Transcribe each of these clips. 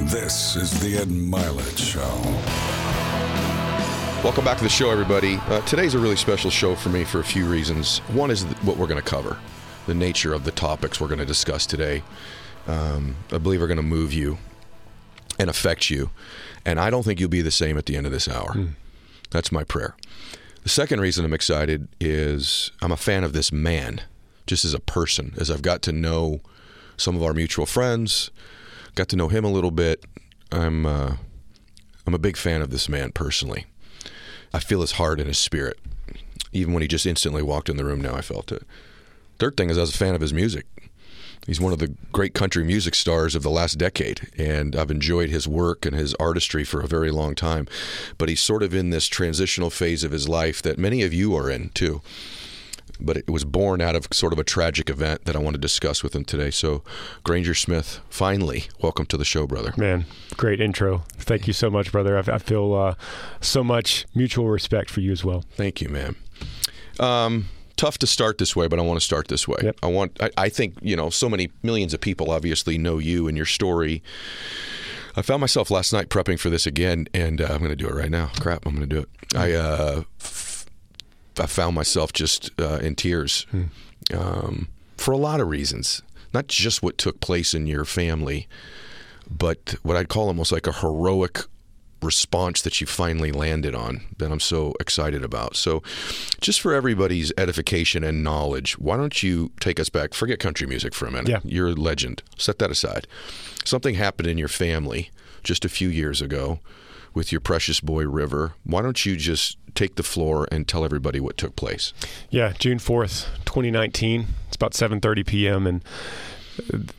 This is the Ed Mylett Show. Welcome back to the show, everybody. Uh, today's a really special show for me for a few reasons. One is what we're going to cover, the nature of the topics we're going to discuss today. Um, I believe are going to move you and affect you. And I don't think you'll be the same at the end of this hour. That's my prayer. The second reason I'm excited is I'm a fan of this man, just as a person, as I've got to know some of our mutual friends, got to know him a little bit. I'm uh, I'm a big fan of this man personally. I feel his heart and his spirit. Even when he just instantly walked in the room now, I felt it. Third thing is I was a fan of his music. He's one of the great country music stars of the last decade, and I've enjoyed his work and his artistry for a very long time. But he's sort of in this transitional phase of his life that many of you are in too. But it was born out of sort of a tragic event that I want to discuss with him today. So, Granger Smith, finally, welcome to the show, brother. Man, great intro. Thank you so much, brother. I, I feel uh, so much mutual respect for you as well. Thank you, man. Um, tough to start this way, but I want to start this way. Yep. I want. I, I think you know, so many millions of people obviously know you and your story. I found myself last night prepping for this again, and uh, I'm going to do it right now. Crap, I'm going to do it. I uh, I found myself just uh, in tears um, for a lot of reasons. Not just what took place in your family, but what I'd call almost like a heroic response that you finally landed on that I'm so excited about. So, just for everybody's edification and knowledge, why don't you take us back? Forget country music for a minute. Yeah. You're a legend. Set that aside. Something happened in your family just a few years ago with your precious boy River. Why don't you just take the floor and tell everybody what took place? Yeah, June 4th, 2019. It's about 7:30 p.m. and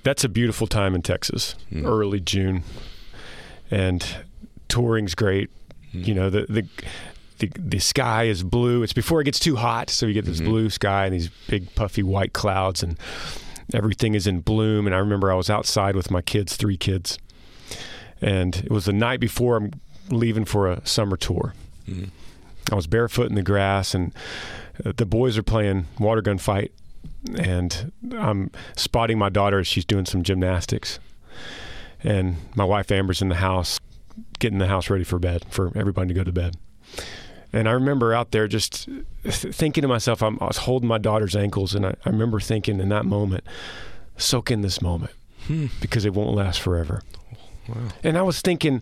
that's a beautiful time in Texas. Hmm. Early June. And touring's great. Hmm. You know, the the the, the sky is blue. It's before it gets too hot, so you get this mm-hmm. blue sky and these big puffy white clouds and everything is in bloom and I remember I was outside with my kids, 3 kids. And it was the night before I'm leaving for a summer tour. Hmm. I was barefoot in the grass, and the boys are playing water gun fight, and I'm spotting my daughter as she's doing some gymnastics, and my wife Amber's in the house, getting the house ready for bed for everybody to go to bed. And I remember out there just thinking to myself, I'm, I was holding my daughter's ankles, and I, I remember thinking in that moment, soak in this moment hmm. because it won't last forever. And I was thinking,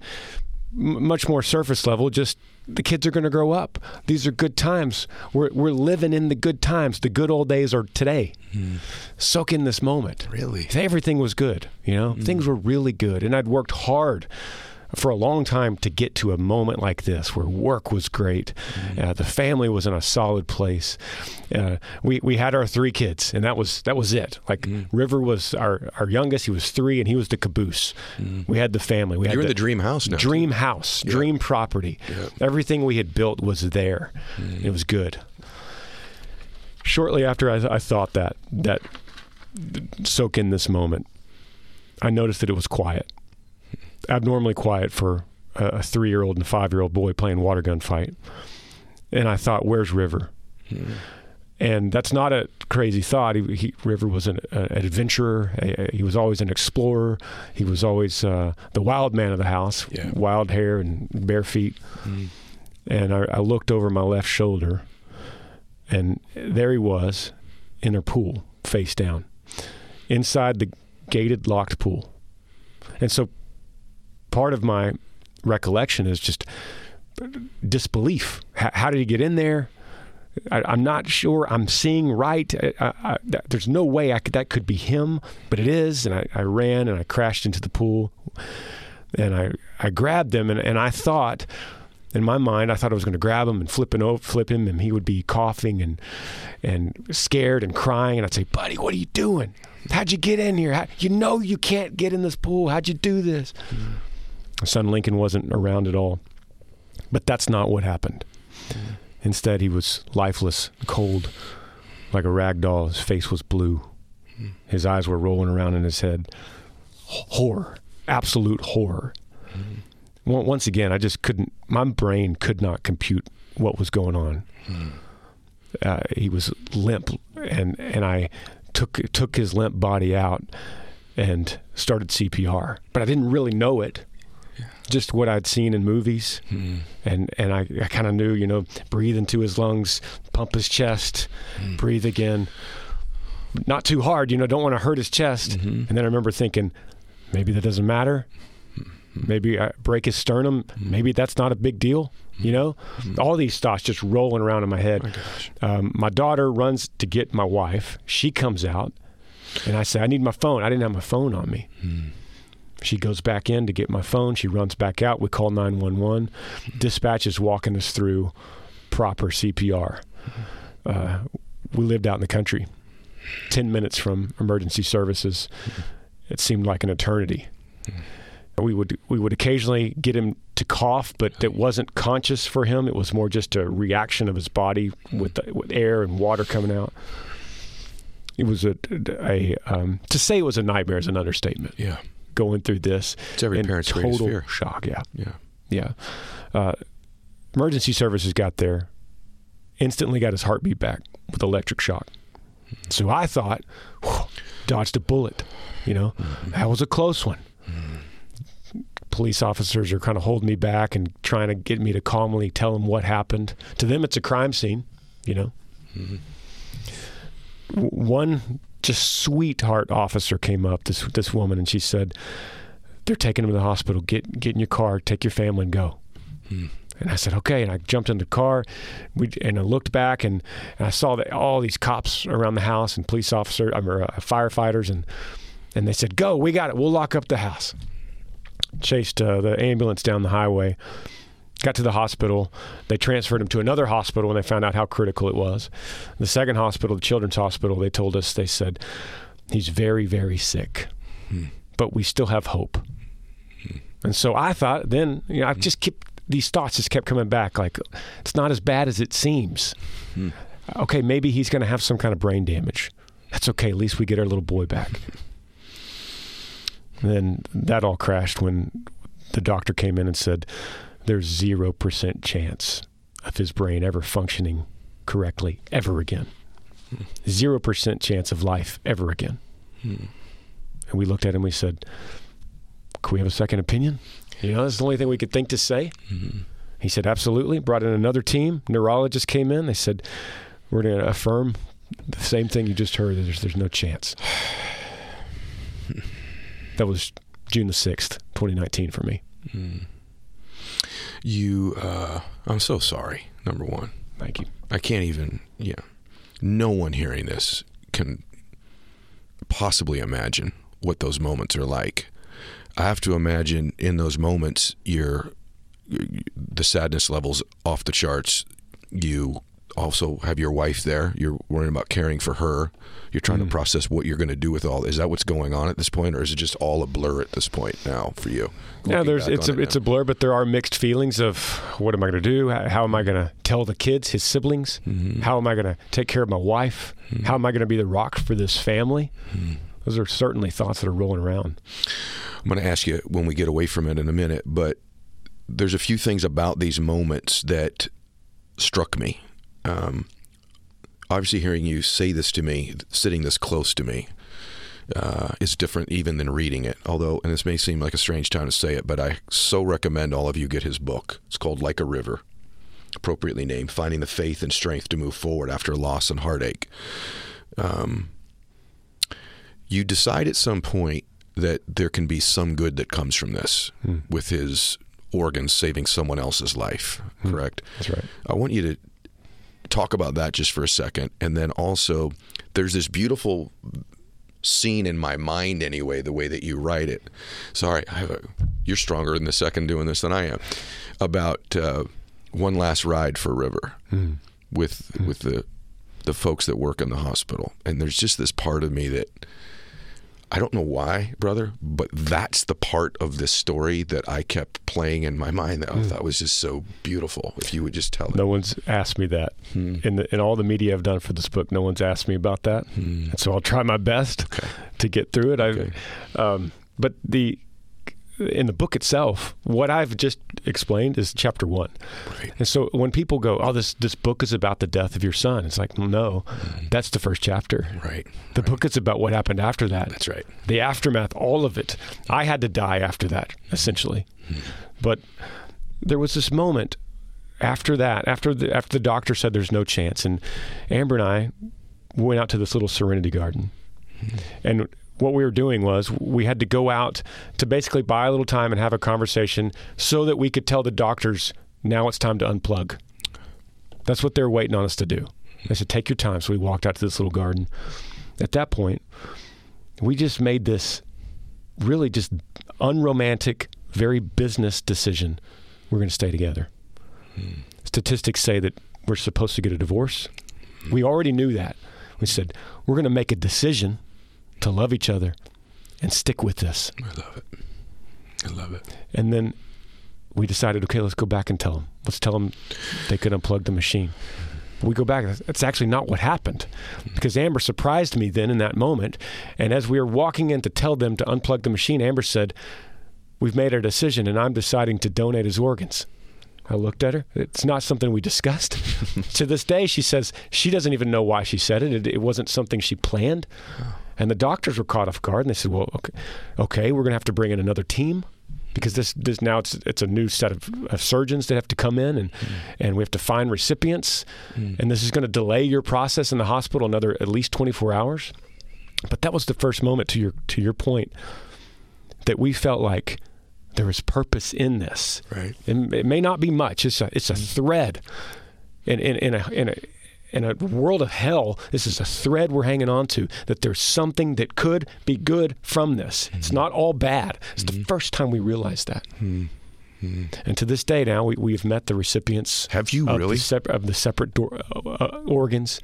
much more surface level, just the kids are going to grow up. These are good times. We're, we're living in the good times. The good old days are today. Mm-hmm. Soak in this moment. Really? Everything was good. You know, mm-hmm. things were really good. And I'd worked hard for a long time to get to a moment like this where work was great. Uh, the family was in a solid place. Uh, we, we had our three kids, and that was that was it. Like River was our, our youngest. He was three, and he was the caboose. We had the family. We had You're in the dream house now. dream house, dream property. Everything we had built was there. It was good. Shortly after I, I thought that, that soak in this moment, I noticed that it was quiet, abnormally quiet for a, a three-year-old and a five-year-old boy playing water gun fight. And I thought, "Where's River?" And that's not a crazy thought. He, he, River was an, uh, an adventurer. A- a- he was always an explorer. He was always uh, the wild man of the house, Yeah. wild hair and bare feet. And I, I looked over my left shoulder, and there he was in a pool, face down, inside the gated, locked pool. And so part of my recollection is just disbelief. How, how did he get in there? I, I'm not sure. I'm seeing right. I, I, there's no way I could, that could be him, but it is. And I, I ran and I crashed into the pool, and I I grabbed him and, and I thought. In my mind, I thought I was going to grab him and flip, him over, flip him, and he would be coughing and and scared and crying. And I'd say, "Buddy, what are you doing? How'd you get in here? How, you know you can't get in this pool. How'd you do this?" My son Lincoln wasn't around at all, but that's not what happened. Mm-hmm. Instead, he was lifeless, cold, like a rag doll. His face was blue. Mm-hmm. His eyes were rolling around in his head. Horror, absolute horror. Mm-hmm. On- Once again, I just couldn't. My brain could not compute what was going on. Uh, he was limp, and and I took took his limp body out, and started CPR. But I didn't really know it. Just what I'd seen in movies, hmm. and and I, I kind of knew, you know, breathe into his lungs, pump his chest, hmm. breathe again, not too hard, you know, don't want to hurt his chest. Mm-hmm. And then I remember thinking, maybe that doesn't matter. Hmm. Maybe I break his sternum. Maybe that's not a big deal. You know, all these thoughts just rolling around in my head. Um, my daughter runs to get my wife. She comes out, and I say, "I need my phone." I didn't have my phone on me. She goes back in to get my phone. She runs back out. We call 911. Dispatch is walking us through proper CPR. Uh, we lived out in the country, 10 minutes from emergency services. It seemed like an eternity. We would we would occasionally get him to cough, but it wasn't conscious for him. It was more just a reaction of his body with the, with air and water coming out. It was a, a um, to say it was a nightmare is an understatement. Yeah. Going through this, It's every parent's total fear. shock. Yeah, Yeah. yeah. Uh, emergency services got there, instantly got his heartbeat back with electric shock. So I thought, dodged a bullet. You know, mm-hmm. that was a close one. Mm-hmm. Police officers are kind of holding me back and trying to get me to calmly tell them what happened. To them, it's a crime scene. You know, mm-hmm. W- one just sweetheart officer came up. This this woman and she said, "They're taking him to the hospital. Get get in your car. Take your family and go." And I said, okay. And I jumped in the car, we, and I looked back, and, and I saw that all these cops around the house and police officers, I mean, uh, firefighters, and and they said, go, we got it. We'll lock up the house. Chased uh, the ambulance down the highway, got to the hospital. They transferred him to another hospital, and they found out how critical it was. The second hospital, the Children's Hospital, they told us, they said, he's very, very sick, hmm. but we still have hope. Hmm. And so I thought then, you know, I just kept these thoughts just kept coming back like it's not as bad as it seems. Hmm. Okay, maybe he's going to have some kind of brain damage. That's okay. At least we get our little boy back. And then that all crashed when the doctor came in and said there's 0% chance of his brain ever functioning correctly ever again. 0% chance of life ever again. Hmm. And we looked at him we said, Can we have a second opinion? You know, that's the only thing we could think to say. Hmm. He said, Absolutely. Brought in another team. Neurologists came in. They said, We're going to affirm the same thing you just heard. There's, there's no chance. that was June the 6th, 2019 for me. Hmm. You, uh, I'm so sorry. Number one, Thank you. I can't even. Yeah, no one hearing this can possibly imagine what those moments are like. I have to imagine in those moments, you're the sadness levels off the charts. You also have your wife there. You're worrying about caring for her. You're trying to hmm. process what you're going to do with all. Is that what's going on at this point, or is it just all a blur at this point now for you? Yeah, there's it's a it it's now. a blur, but there are mixed feelings of what am I going to do? How, how am I going to tell the kids, his siblings? Mm-hmm. How am I going to take care of my wife? Mm-hmm. How am I going to be the rock for this family? Mm-hmm. Those are certainly thoughts that are rolling around. I'm going to ask you when we get away from it in a minute, but there's a few things about these moments that struck me. Um, obviously, hearing you say this to me, sitting this close to me, uh, is different even than reading it. Although, and this may seem like a strange time to say it, but I so recommend all of you get his book. It's called Like a River, appropriately named Finding the Faith and Strength to Move Forward After Loss and Heartache. Um, you decide at some point that there can be some good that comes from this with his organs saving someone else's life, correct? That's right. I want you to talk about that just for a second. And then also, there's this beautiful scene in my mind, anyway, the way that you write it. Sorry, I have a, you're stronger in the second doing this than I am. About uh, one last ride for River with with the the folks that work in the hospital, and there's just this part of me that I don't know why, brother, but that's the part of this story that I kept playing in my mind that oh, hmm. I thought was just so beautiful. If you would just tell it. No one's asked me that hmm. in the, in all the media I've done for this book. No one's asked me about that, hmm. and so I'll try my best to get through it. I, Okay. um, but the in the book itself, what I've just explained is chapter one. Right. And so when people go, "Oh, this this book is about the death of your son," it's like, no, mm-hmm. that's the first chapter. Right. The book is about what happened after that. That's right. The aftermath, all of it. I had to die after that, essentially. Mm-hmm. But there was this moment after that, after the after the doctor said there's no chance, and Amber and I went out to this little Serenity Garden, mm-hmm. and what we were doing was we had to go out to basically buy a little time and have a conversation so that we could tell the doctors now it's time to unplug. That's what they're waiting on us to do. They said, take your time. So we walked out to this little garden. At that point, we just made this really just unromantic, very business decision. We're going to stay together. Statistics say that we're supposed to get a divorce. We already knew that. We said, we're going to make a decision to love each other and stick with this. I love it. I love it. And then we decided, okay, let's go back and tell them. Let's tell them they could unplug the machine. We go back. That's actually not what happened because Amber surprised me then in that moment. And as we were walking in to tell them to unplug the machine, Amber said, We've made our decision and I'm deciding to donate his organs. I looked at her. It's not something we discussed. to this day, she says she doesn't even know why she said it. It, it wasn't something she planned. Oh. And the doctors were caught off guard and they said, Well, okay, okay we're going to have to bring in another team because this this now it's it's a new set of, of surgeons that have to come in and hmm. and we have to find recipients hmm. and this is going to delay your process in the hospital another at least 24 hours. But that was the first moment to your to your point that we felt like there was purpose in this. Right. it, it may not be much it's a it's a hmm. thread in in, in a in a in a world of hell, this is a thread we're hanging on to that there's something that could be good from this. It's not all bad. It's the first time we realized that. And to this day now, we, we've met the recipients Have you of, really? the, of the separate door, uh, uh, organs.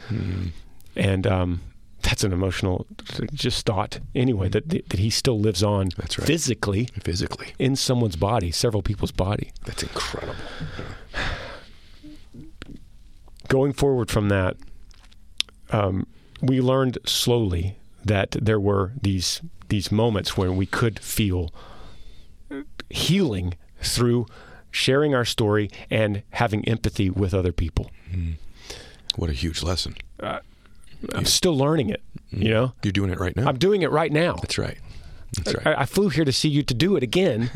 And um, that's an emotional just thought anyway, that, that he still lives on That's right. physically Physically. in someone's body, several people's body. That's incredible. going forward from that, um, we learned slowly that there were these these moments when we could feel healing through sharing our story and having empathy with other people. Hmm. What a huge lesson. Uh, I'm still learning it. Hmm. You know, You're doing it right now. I'm doing it right now. That's right. That's right. I, I flew here to see you to do it again,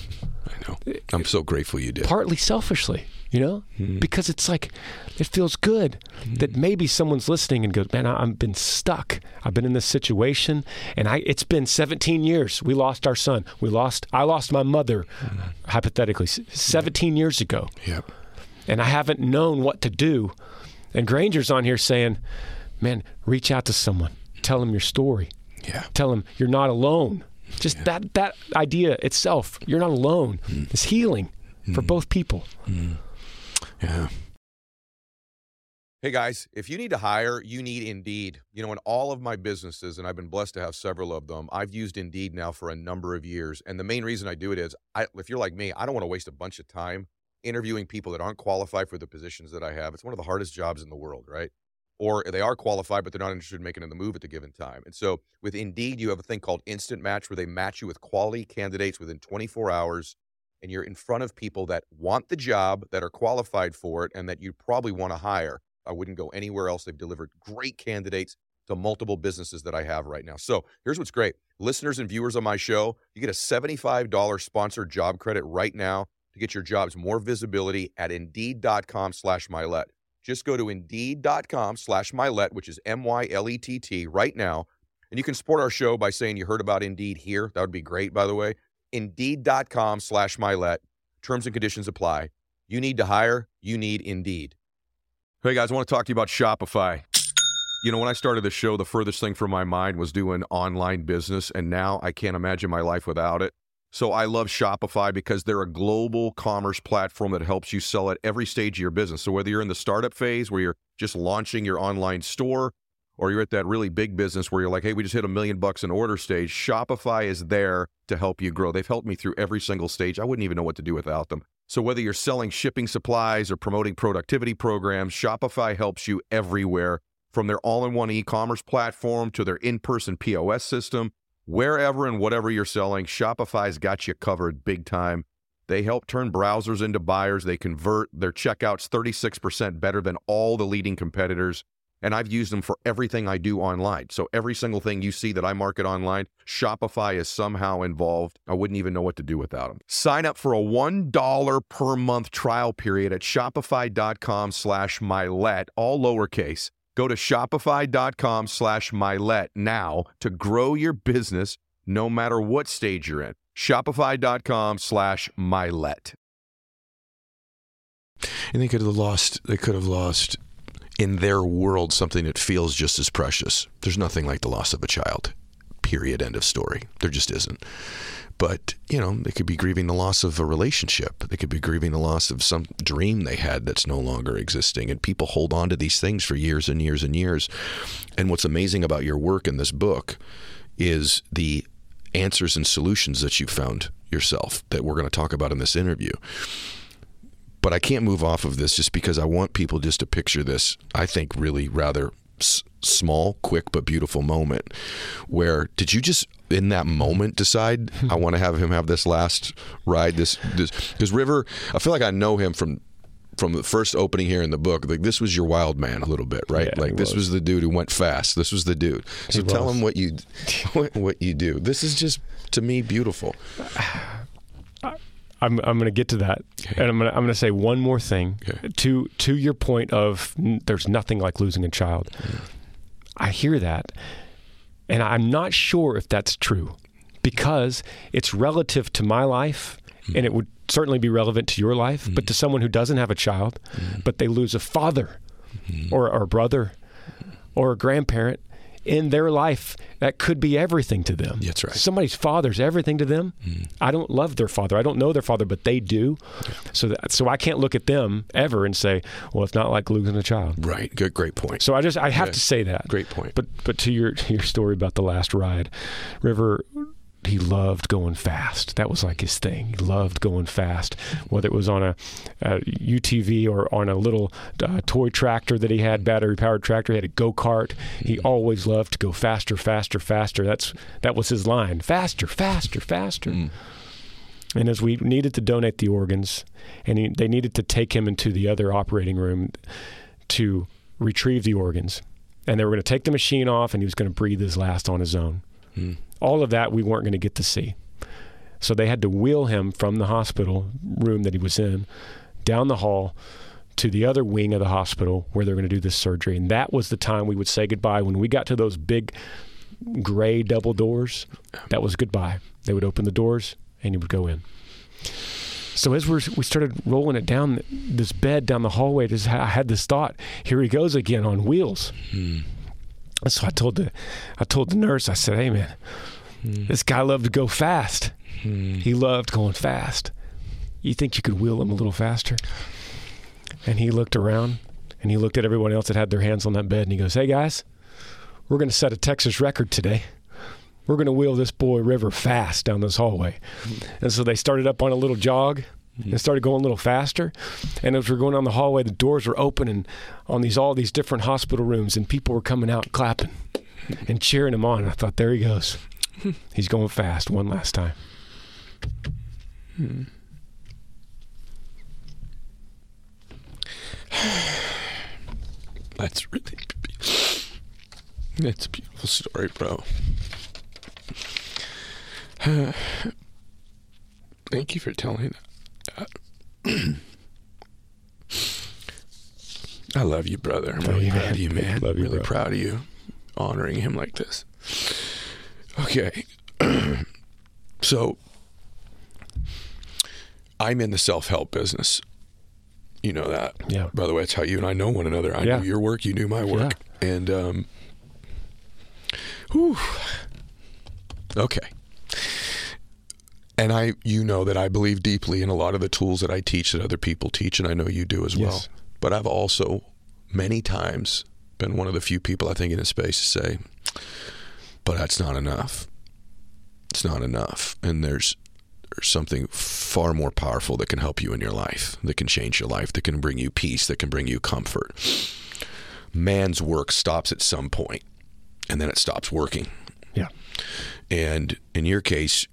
I know. I'm so grateful you did. partly selfishly. You know, hmm. because it's like it feels good hmm. that maybe someone's listening and goes, "Man, I, I've been stuck. I've been in this situation, and I it's been 17 years. We lost our son. We lost. I lost my mother, hmm. hypothetically, s- 17 years ago, Yep. and I haven't known what to do. And Granger's on here saying, "Man, reach out to someone. Tell them your story. Yeah. Tell them you're not alone. Just that that idea itself, you're not alone. It's healing for both people." Yeah. Hey guys, if you need to hire, you need Indeed. You know, in all of my businesses, and I've been blessed to have several of them, I've used Indeed now for a number of years. And the main reason I do it is, I, if you're like me, I don't want to waste a bunch of time interviewing people that aren't qualified for the positions that I have. It's one of the hardest jobs in the world, right? Or they are qualified, but they're not interested in making the move at the given time. And so with Indeed, you have a thing called Instant Match where they match you with quality candidates within 24 hours and you're in front of people that want the job, that are qualified for it, and that you probably want to hire. I wouldn't go anywhere else. They've delivered great candidates to multiple businesses that I have right now. So here's what's great listeners and viewers on my show, you get a $75 sponsored job credit right now to get your jobs more visibility at indeed.com slash Mylett. Just go to indeed.com slash Mylett, which is M Y L E T T, right now. And you can support our show by saying you heard about Indeed here. That would be great, by the way. Indeed.com slash Mylett. Terms and conditions apply. You need to hire, you need Indeed. Hey guys, I want to talk to you about Shopify. You know, when I started the show, the furthest thing from my mind was doing online business, and now I can't imagine my life without it. So I love Shopify because they're a global commerce platform that helps you sell at every stage of your business. So whether you're in the startup phase where you're just launching your online store, or you're at that really big business where you're like, hey, we just hit a million bucks in order stage, Shopify is there to help you grow. They've helped me through every single stage. I wouldn't even know what to do without them. So whether you're selling shipping supplies or promoting productivity programs, Shopify helps you everywhere from their all-in-one e-commerce platform to their in-person POS system Wherever and whatever you're selling, Shopify's got you covered big time. They help turn browsers into buyers. They convert their checkouts 36% better than all the leading competitors. And I've used them for everything I do online. So every single thing you see that I market online, Shopify is somehow involved. I wouldn't even know what to do without them. Sign up for a $1 per month trial period at shopify.com slash Mylett, all lowercase. Go to shopify.com slash Mylett now to grow your business no matter what stage you're in. Shopify.com slash Mylett. And they could have lost. They could have lost in their world something that feels just as precious. There's nothing like the loss of a child. Period. End of story. There just isn't. But you know, they could be grieving the loss of a relationship. They could be grieving the loss of some dream they had that's no longer existing. And people hold on to these things for years and years and years. And what's amazing about your work in this book is the answers and solutions that you found yourself that we're going to talk about in this interview. But I can't move off of this just because I want people just to picture this, I think, really rather s- small, quick, but beautiful moment where did you just in that moment decide I want to have him have this last ride this this because River I feel like I know him from from the first opening here in the book. Like this was your wild man a little bit right? Yeah, like this was. was the dude who went fast. This was the dude. So tell him what you what, what you do. This is just to me beautiful I'm I'm going to get to that, Okay. and I'm going to I'm going to say one more thing Okay. to to your point of n- there's nothing like losing a child. Mm. I hear that, and I'm not sure if that's true, because it's relative to my life, mm. and it would certainly be relevant to your life, but mm. to someone who doesn't have a child, but they lose a father, mm-hmm. or or a brother, or a grandparent. In their life, that could be everything to them. That's right. Somebody's father's everything to them. Mm. I don't love their father. I don't know their father, but they do. So that, so I can't look at them ever and say, "Well, it's not like losing a child." right good great point So I just I have Yeah. to say that. Great point. But but to your to your story about the last ride, River he loved going fast. That was like his thing. He loved going fast, whether it was on a, a UTV or on a little uh, toy tractor that he had, battery powered tractor. He had a go kart. He mm-hmm. always loved to go faster, faster, faster. That's that was his line: faster, faster, faster. Mm. And as we needed to donate the organs, and he, they needed to take him into the other operating room to retrieve the organs, and they were going to take the machine off, and he was going to breathe his last on his own. Mm. All of that we weren't going to get to see. So they had to wheel him from the hospital room that he was in down the hall to the other wing of the hospital where they're going to do this surgery. And that was the time we would say goodbye. When we got to those big gray double doors, that was goodbye. They would open the doors and he would go in. So as we started rolling it down this bed down the hallway, I had this thought: here he goes again on wheels. And so I told the, I told the nurse, I said, "Hey man, hmm. this guy loved to go fast. Hmm. He loved going fast. You think you could wheel him a little faster?" And he looked around and he looked at everyone else that had their hands on that bed and he goes, "Hey guys, we're going to set a Texas record today. We're going to wheel this boy River fast down this hallway." And so they started up on a little jog Mm-hmm. and started going a little faster. And as we're going down the hallway, the doors were opening on these all these different hospital rooms, and people were coming out clapping and cheering him on. And I thought, there he goes. He's going fast one last time. Hmm. That's really that's a beautiful story, bro. Thank you for telling that. I love you, brother. I'm really you, proud of you, man. Love you, really bro. proud of you, honoring him like this. Okay, so I'm in the self-help business. You know that. Yeah. By the way, it's how you and I know one another. I Yeah. knew your work, you knew my work. And um whew. Okay. And I you know that I believe deeply in a lot of the tools that I teach that other people teach and I know you do as well. Yes. But I've also many times been one of the few people I think in this space to say, but that's not enough. It's not enough. And there's there's something far more powerful that can help you in your life, that can change your life, that can bring you peace, that can bring you comfort. Man's work stops at some point, and then it stops working. Yeah. And in your case,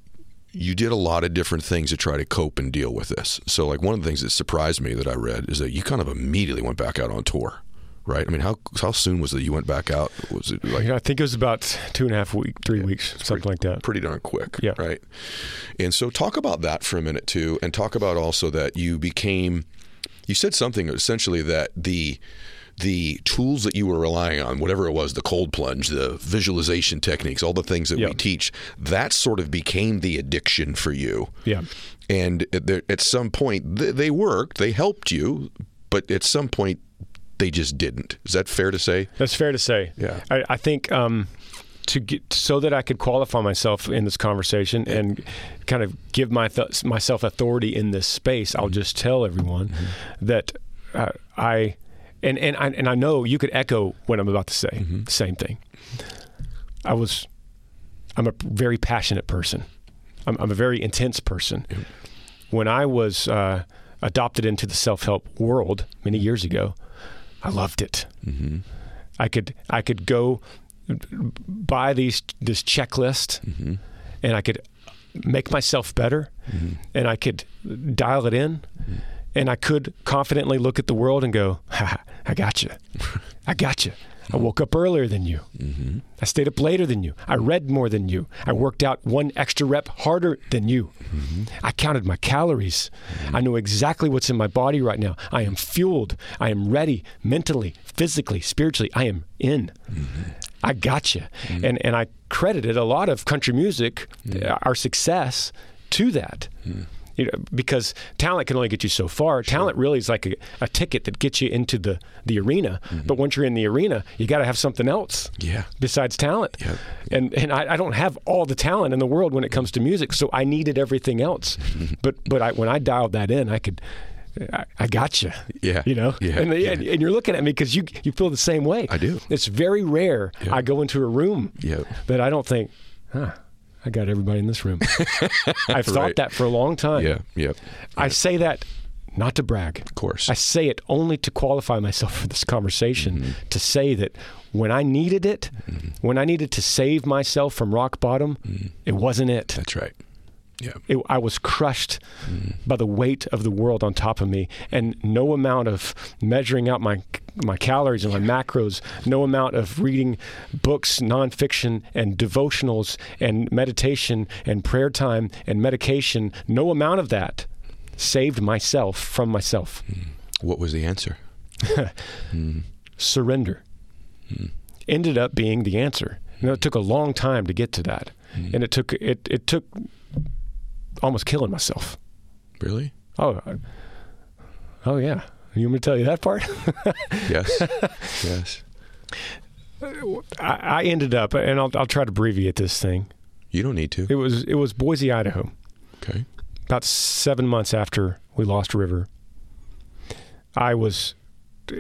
you did a lot of different things to try to cope and deal with this. So, like one of the things that surprised me that I read is that you kind of immediately went back out on tour, right? I mean, how how soon was it you went back out? Was it like I think it was about two and a half week, three weeks, something like that. pretty darn quick, Yeah. right? And so, talk about that for a minute too, and talk about also that you became. You said something essentially that the the tools that you were relying on, whatever it was, the cold plunge, the visualization techniques, all the things that we teach, that sort of became the addiction for you. Yeah. And at, some point, they, they worked, they helped you, but at some point, they just didn't. Is that fair to say? That's fair to say. Yeah. I, I think um, to get so that I could qualify myself in this conversation and kind of give my th- myself authority in this space, I'll just tell everyone that uh, I and and I and I know you could echo what I'm about to say. The same thing. I was. I'm a very passionate person. I'm, I'm a very intense person. When I was uh, adopted into the self-help world many years ago, I loved it. Mm-hmm. I could I could go buy these this checklist, mm-hmm. and I could make myself better, and I could dial it in, and I could confidently look at the world and go, "I got you, I got you." I woke up earlier than you. Mm-hmm. I stayed up later than you. I read more than you. I worked out one extra rep harder than you. Mm-hmm. I counted my calories. Mm-hmm. I know exactly what's in my body right now. I am fueled. I am ready mentally, physically, spiritually. I am in. I got you. And and I credited a lot of country music, uh, our success, to that. You know, because talent can only get you so far. Talent really is like a, a ticket that gets you into the, the arena. Mm-hmm. But once you're in the arena, you got to have something else Yeah. besides talent. Yep. And and I, I don't have all the talent in the world when it comes to music, so I needed everything else. Mm-hmm. but but I, when I dialed that in, I could. I, I got you. Yeah. You know. Yeah. And, and and you're looking at me because you you feel the same way. I do. It's very rare I go into a room Yep. that I don't think, huh, I got everybody in this room. I've thought Right. that for a long time. Yeah. Yep. I say that not to brag. Of course. I say it only to qualify myself for this conversation mm-hmm. to say that when I needed it, mm-hmm. when I needed to save myself from rock bottom, mm-hmm. it wasn't it. That's right. Yeah. it. I was crushed by the weight of the world on top of me, and no amount of measuring out my my calories and my macros, no amount of reading books, nonfiction, and devotionals, and meditation, and prayer time, and medication, no amount of that saved myself from myself. Hmm. What was the answer? Hmm. surrender hmm. ended up being the answer. You know, it took a long time to get to that, and it took it it took almost killing myself. Really? Oh, oh yeah. You want me to tell you that part? Yes. yes. I, I ended up, and I'll I'll try to abbreviate this thing. You don't need to. It was it was Boise, Idaho. Okay. About seven months after we lost River, I was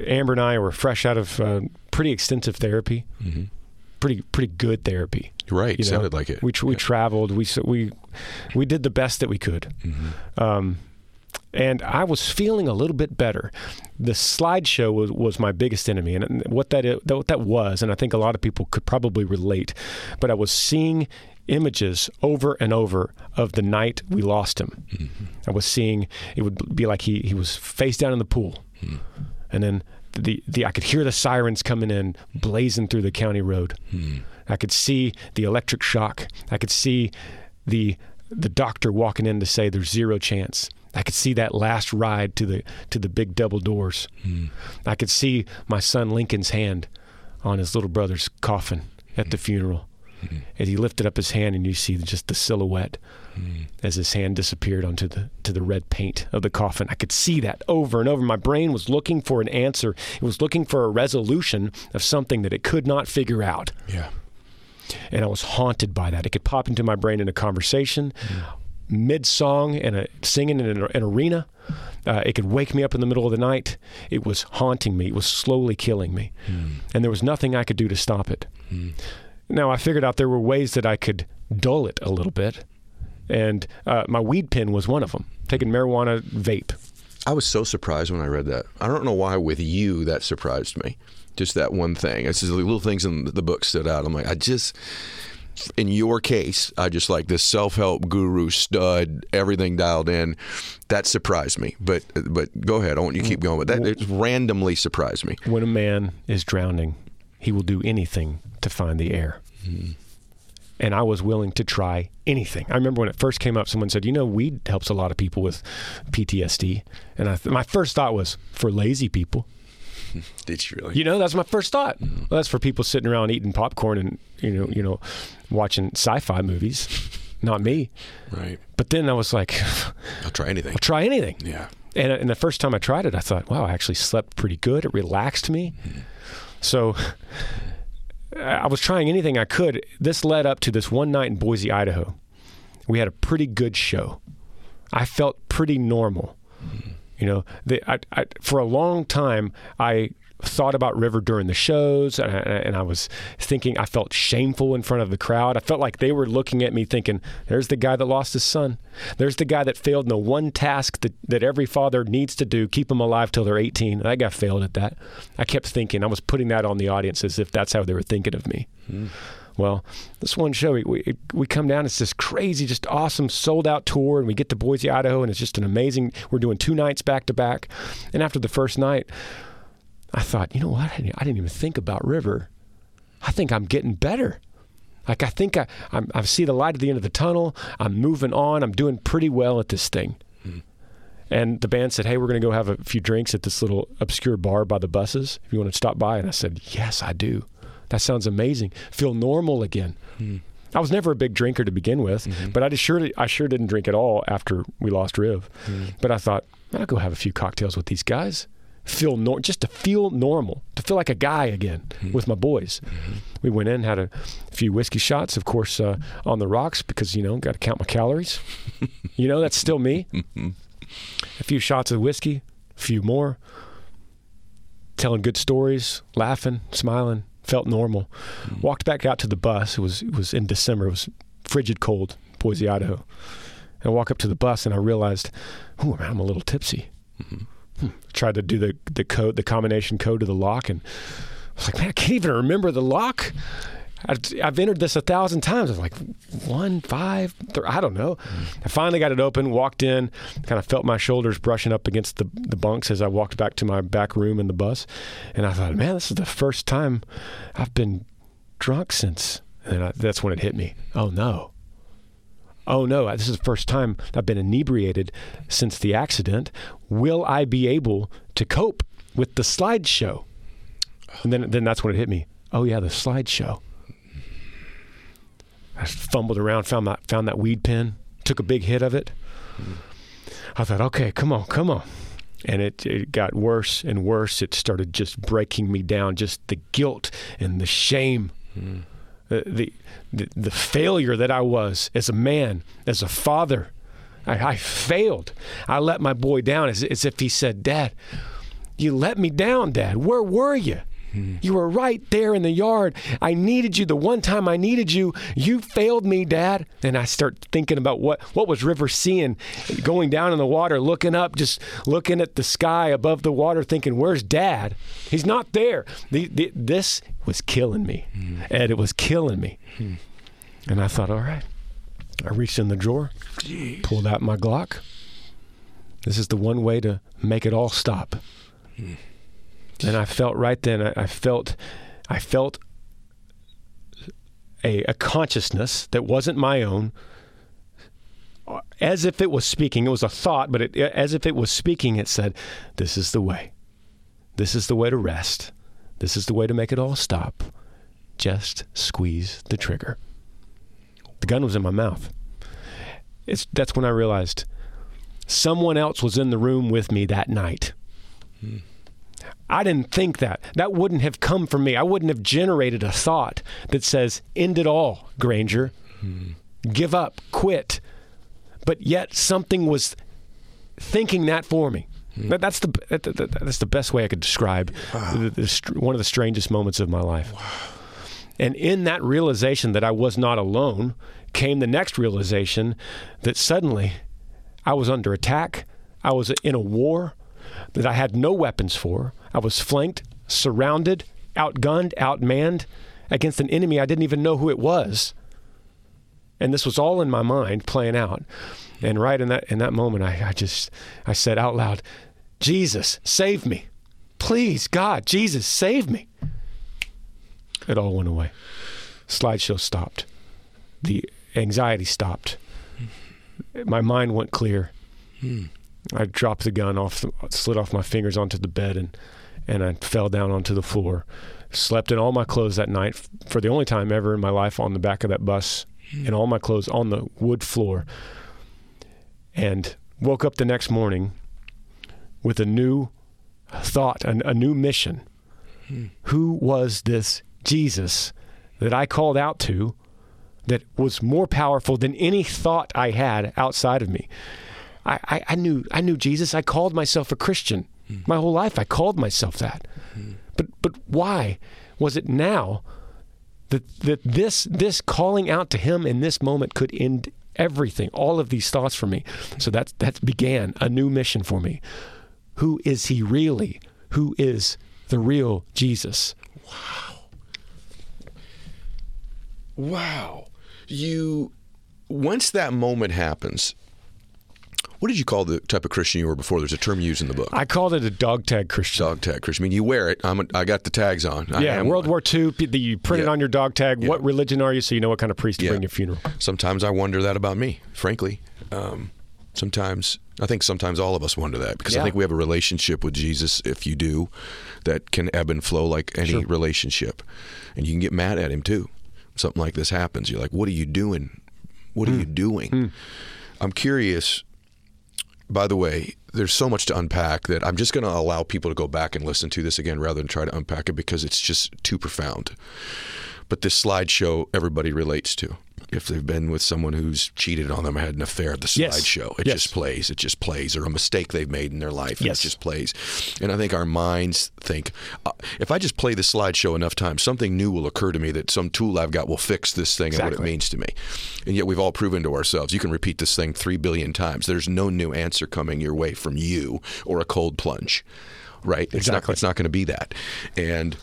Amber and I were fresh out of uh, pretty extensive therapy, pretty pretty good therapy. Right. you know. Sounded like it. We tr- we traveled. We we we did the best that we could. Um, and I was feeling a little bit better. The slideshow was, was my biggest enemy, and what that what that was, and I think a lot of people could probably relate. But I was seeing images over and over of the night we lost him. Mm-hmm. I was seeing it would be like he he was face down in the pool, hmm. and then the the I could hear the sirens coming in, blazing through the county road. Hmm. I could see the electric shock. I could see the the doctor walking in to say there's zero chance. I could see that last ride to the to the big double doors. Hmm. I could see my son Lincoln's hand on his little brother's coffin at the hmm. funeral. Hmm. As he lifted up his hand and you see just the silhouette as his hand disappeared onto the to the red paint of the coffin. I could see that over and over. My brain was looking for an answer. It was looking for a resolution of something that it could not figure out Yeah. and I was haunted by that. It could pop into my brain in a conversation, mid song and a singing in an, an arena. Uh, it could wake me up in the middle of the night. It was haunting me. It was slowly killing me, and there was nothing I could do to stop it. Now I figured out there were ways that I could dull it a little bit, and uh, my weed pen was one of them. Taking marijuana vape. I was so surprised when I read that. I don't know why with you that surprised me. Just that one thing. It's just the little things in the book stood out. I'm like, I just, in your case, I just like this self-help guru stud, everything dialed in. That surprised me. But but go ahead. I want you to keep mm. going. But that it randomly surprised me. When a man is drowning, he will do anything to find the air. Hmm. And I was willing to try anything. I remember when it first came up, someone said, "You know, weed helps a lot of people with PTSD." And I, my first thought was for lazy people. Did you really? You know, that's my first thought. Well, that's for people sitting around eating popcorn and you know, you know, watching sci-fi movies. Not me. right. But then I was like, I'll try anything. I'll try anything. Yeah. And, and the first time I tried it, I thought, wow, I actually slept pretty good. It relaxed me. Mm-hmm. So I was trying anything I could. This led up to this one night in Boise, Idaho. We had a pretty good show. I felt pretty normal. You know, I, I, for a long time, I thought about River during the shows, and I, and I was thinking I felt shameful in front of the crowd. I felt like they were looking at me thinking, there's the guy that lost his son. There's the guy that failed in the one task that, that every father needs to do keep them alive till they're 18. That guy failed at that. I kept thinking, I was putting that on the audience as if that's how they were thinking of me. Hmm. Well, this one show, we, we, we come down, it's this crazy, just awesome sold out tour, and we get to Boise, Idaho, and it's just an amazing, we're doing two nights back to back. And after the first night, I thought, you know what? I didn't, I didn't even think about River. I think I'm getting better. Like I think I, I'm, I see the light at the end of the tunnel. I'm moving on. I'm doing pretty well at this thing. Hmm. And the band said, "Hey, we're going to go have a few drinks at this little obscure bar by the buses. If you want to stop by." And I said, "Yes, I do. That sounds amazing. Feel normal again." Hmm. I was never a big drinker to begin with, mm-hmm. but I just sure I sure didn't drink at all after we lost Riv. Hmm. But I thought, I'll go have a few cocktails with these guys. Feel nor- just to feel normal, to feel like a guy again hmm. with my boys. Mm-hmm. We went in, had a few whiskey shots, of course, uh, on the rocks because you know got to count my calories. you know that's still me. a few shots of whiskey, a few more, telling good stories, laughing, smiling, felt normal. Mm. Walked back out to the bus. It was it was in December. It was frigid cold, Boise, mm-hmm. Idaho. And I walk up to the bus and I realized, oh man, I'm a little tipsy. Mm-hmm. Hmm. Tried to do the the code, the combination code to the lock, and I was like, man, I can't even remember the lock. I've, entered this a thousand times. I was like, one, five, th- I don't know. I finally got it open, walked in, kind of felt my shoulders brushing up against the, the bunks as I walked back to my back room in the bus. And I thought, man, this is the first time I've been drunk since. And I, that's when it hit me. Oh, no. Oh, no. This is the first time I've been inebriated since the accident. Will I be able to cope with the slideshow? And then, then that's when it hit me. Oh, yeah, the slideshow. I fumbled around, found that found that weed pen, took a big hit of it. I thought, okay, come on, come on. And it, it got worse and worse. It started just breaking me down, just the guilt and the shame, the, the, the the failure that I was as a man, as a father. I, I failed. I let my boy down as, as if he said, Dad, you let me down, Dad. Where were you? Mm-hmm. You were right there in the yard. I needed you the one time I needed you. You failed me, Dad. And I start thinking about what what was River seeing, going down in the water, looking up, just looking at the sky above the water, thinking, "Where's Dad? He's not there." The, the, this was killing me, mm-hmm. Ed. It was killing me. Hmm. And I thought, all right. I reached in the drawer, pulled out my Glock. This is the one way to make it all stop. Hmm. And I felt right then. I, I felt, I felt a, a consciousness that wasn't my own, as if it was speaking. It was a thought, but it, as if it was speaking, it said, "This is the way. This is the way to rest. This is the way to make it all stop. Just squeeze the trigger." The gun was in my mouth. It's that's when I realized someone else was in the room with me that night. Hmm. I didn't think that. That wouldn't have come from me. I wouldn't have generated a thought that says, end it all, Granger. Give up, quit. But yet something was thinking that for me. That, that's, the, that, that- that's the best way I could describe the, the, one of the strangest moments of my life. And in that realization that I was not alone came the next realization that suddenly I was under attack. I was in a war that I had no weapons for. I was flanked, surrounded, outgunned, outmanned against an enemy I didn't even know who it was. And this was all in my mind playing out. And right in that in that moment I, I just I said out loud, Jesus, save me. Please, God, Jesus, save me. It all went away. Slideshow stopped. The anxiety stopped. My mind went clear. Hmm. I dropped the gun off, the, slid off my fingers onto the bed, and and I fell down onto the floor. Slept in all my clothes that night for the only time ever in my life on the back of that bus, hmm. in all my clothes on the wood floor. And woke up the next morning with a new thought, a, a new mission. Hmm. Who was this Jesus that I called out to that was more powerful than any thought I had outside of me? I, I, I knew I knew Jesus. I called myself a Christian. My whole life I called myself that. But but why was it now that that this this calling out to him in this moment could end everything, all of these thoughts for me. So that that began a new mission for me. Who is he really? Who is the real Jesus? Wow. Wow. You once that moment happens, what did you call the type of Christian you were before? There's a term used in the book. I called it a dog tag Christian. dog tag Christian. I mean, you wear it. I'm a, I got the tags on. Yeah, World one. War II, you print it on your dog tag. Yeah. What religion are you? So you know what kind of priest to Yeah. bring your funeral. Sometimes I wonder that about me, frankly. Um, sometimes I think sometimes all of us wonder that because I think we have a relationship with Jesus. If you do, that can ebb and flow like any Sure. relationship, and you can get mad at him too. Something like this happens. You're like, "What are you doing? What are you doing?" I'm curious. By the way, there's so much to unpack that I'm just going to allow people to go back and listen to this again rather than try to unpack it because it's just too profound. But this slideshow, everybody relates to. If they've been with someone who's cheated on them, had an affair, the Yes. slideshow, it Yes. just plays. It just plays, or a mistake they've made in their life, Yes. it just plays. And I think our minds think, uh, if I just play the slideshow enough times, something new will occur to me that some tool I've got will fix this thing and what it means to me. And yet we've all proven to ourselves, you can repeat this thing three billion times. There's no new answer coming your way from you or a cold plunge, right? It's not, Exactly. it's not going to be that. And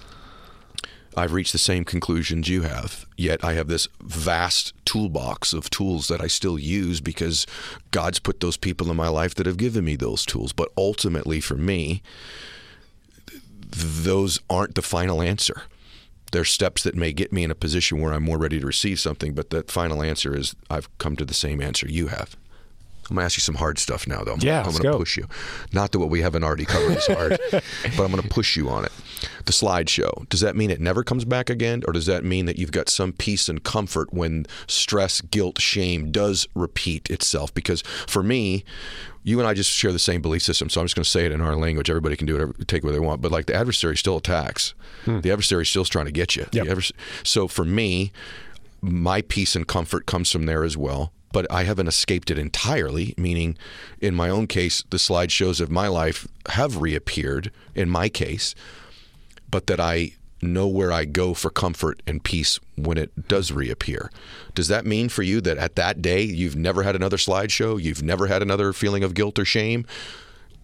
I've reached the same conclusions you have, yet I have this vast toolbox of tools that I still use because God's put those people in my life that have given me those tools. But ultimately, for me, those aren't the final answer. They're steps that may get me in a position where I'm more ready to receive something, but the final answer is I've come to the same answer you have. I'm gonna ask you some hard stuff now, though. I'm, Yeah, I'm gonna go. push you. Not that what we haven't already covered is hard, but I'm gonna push you on it. The slideshow. Does that mean it never comes back again, or does that mean that you've got some peace and comfort when stress, guilt, shame does repeat itself? Because for me, you and I just share the same belief system, so I'm just going to say it in our language. Everybody can do whatever, take what they want, but like the adversary still attacks. Hmm. The adversary still trying to get you. The Yep. advers- so for me, my peace and comfort comes from there as well. But I haven't escaped it entirely, meaning, in my own case, the slideshows of my life have reappeared in my case, but that I know where I go for comfort and peace when it does reappear. Does that mean for you that at that day you've never had another slideshow? You've never had another feeling of guilt or shame?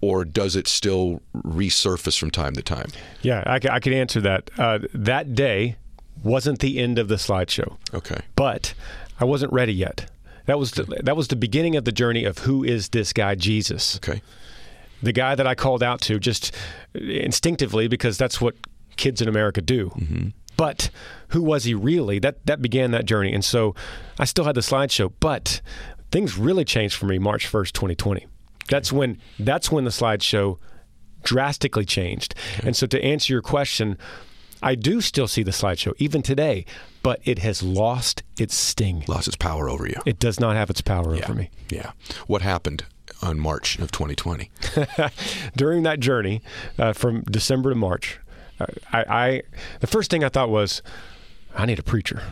Or does it still resurface from time to time? Yeah, I, I could answer that. Uh, that day wasn't the end of the slideshow. Okay. but I wasn't ready yet. That was the, that was the beginning of the journey of who is this guy Jesus, Okay. the guy that I called out to just instinctively because that's what kids in America do. Mm-hmm. But who was he really? That that began that journey, and so I still had the slideshow, but things really changed for me March first, twenty twenty. That's when that's when the slideshow drastically changed. And so to answer your question, I do still see the slideshow even today, but it has lost its sting. Lost its power over you. It does not have its power over me. Yeah. What happened on March of 2020? During that journey uh, from December to March, uh, I, I the first thing I thought was, I need a preacher.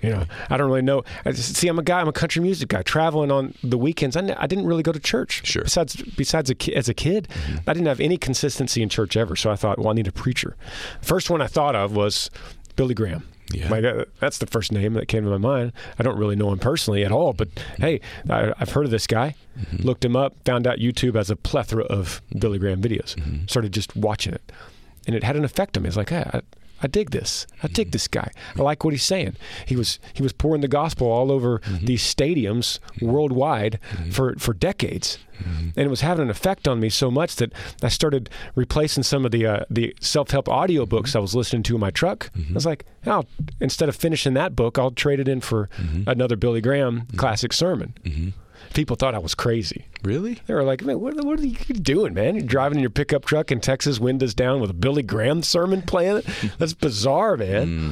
You know, I don't really know. Just- see, I'm a guy. I'm a country music guy, traveling on the weekends. I, n- I didn't really go to church. Sure. Besides, besides a, ki- as a kid, I didn't have any consistency in church ever. So I thought, well, I need a preacher. First one I thought of was Billy Graham. Yeah. My, uh, that's the first name that came to my mind. I don't really know him personally at all, but hey, I, I've heard of this guy. Looked him up, found out YouTube has a plethora of Billy Graham videos. Started just watching it, and it had an effect on me. It's like, hey, I, I dig this. I dig mm-hmm. this guy. I like what he's saying. He was he was pouring the gospel all over mm-hmm. these stadiums mm-hmm. worldwide for for decades, and it was having an effect on me so much that I started replacing some of the uh, the self help audio books I was listening to in my truck. I was like, oh, instead of finishing that book, I'll trade it in for another Billy Graham classic sermon. People thought I was crazy. Really? They were like, man, what, what are you doing, man? You're driving in your pickup truck in Texas, windows down with a Billy Graham sermon playing. That's bizarre, man. Hmm.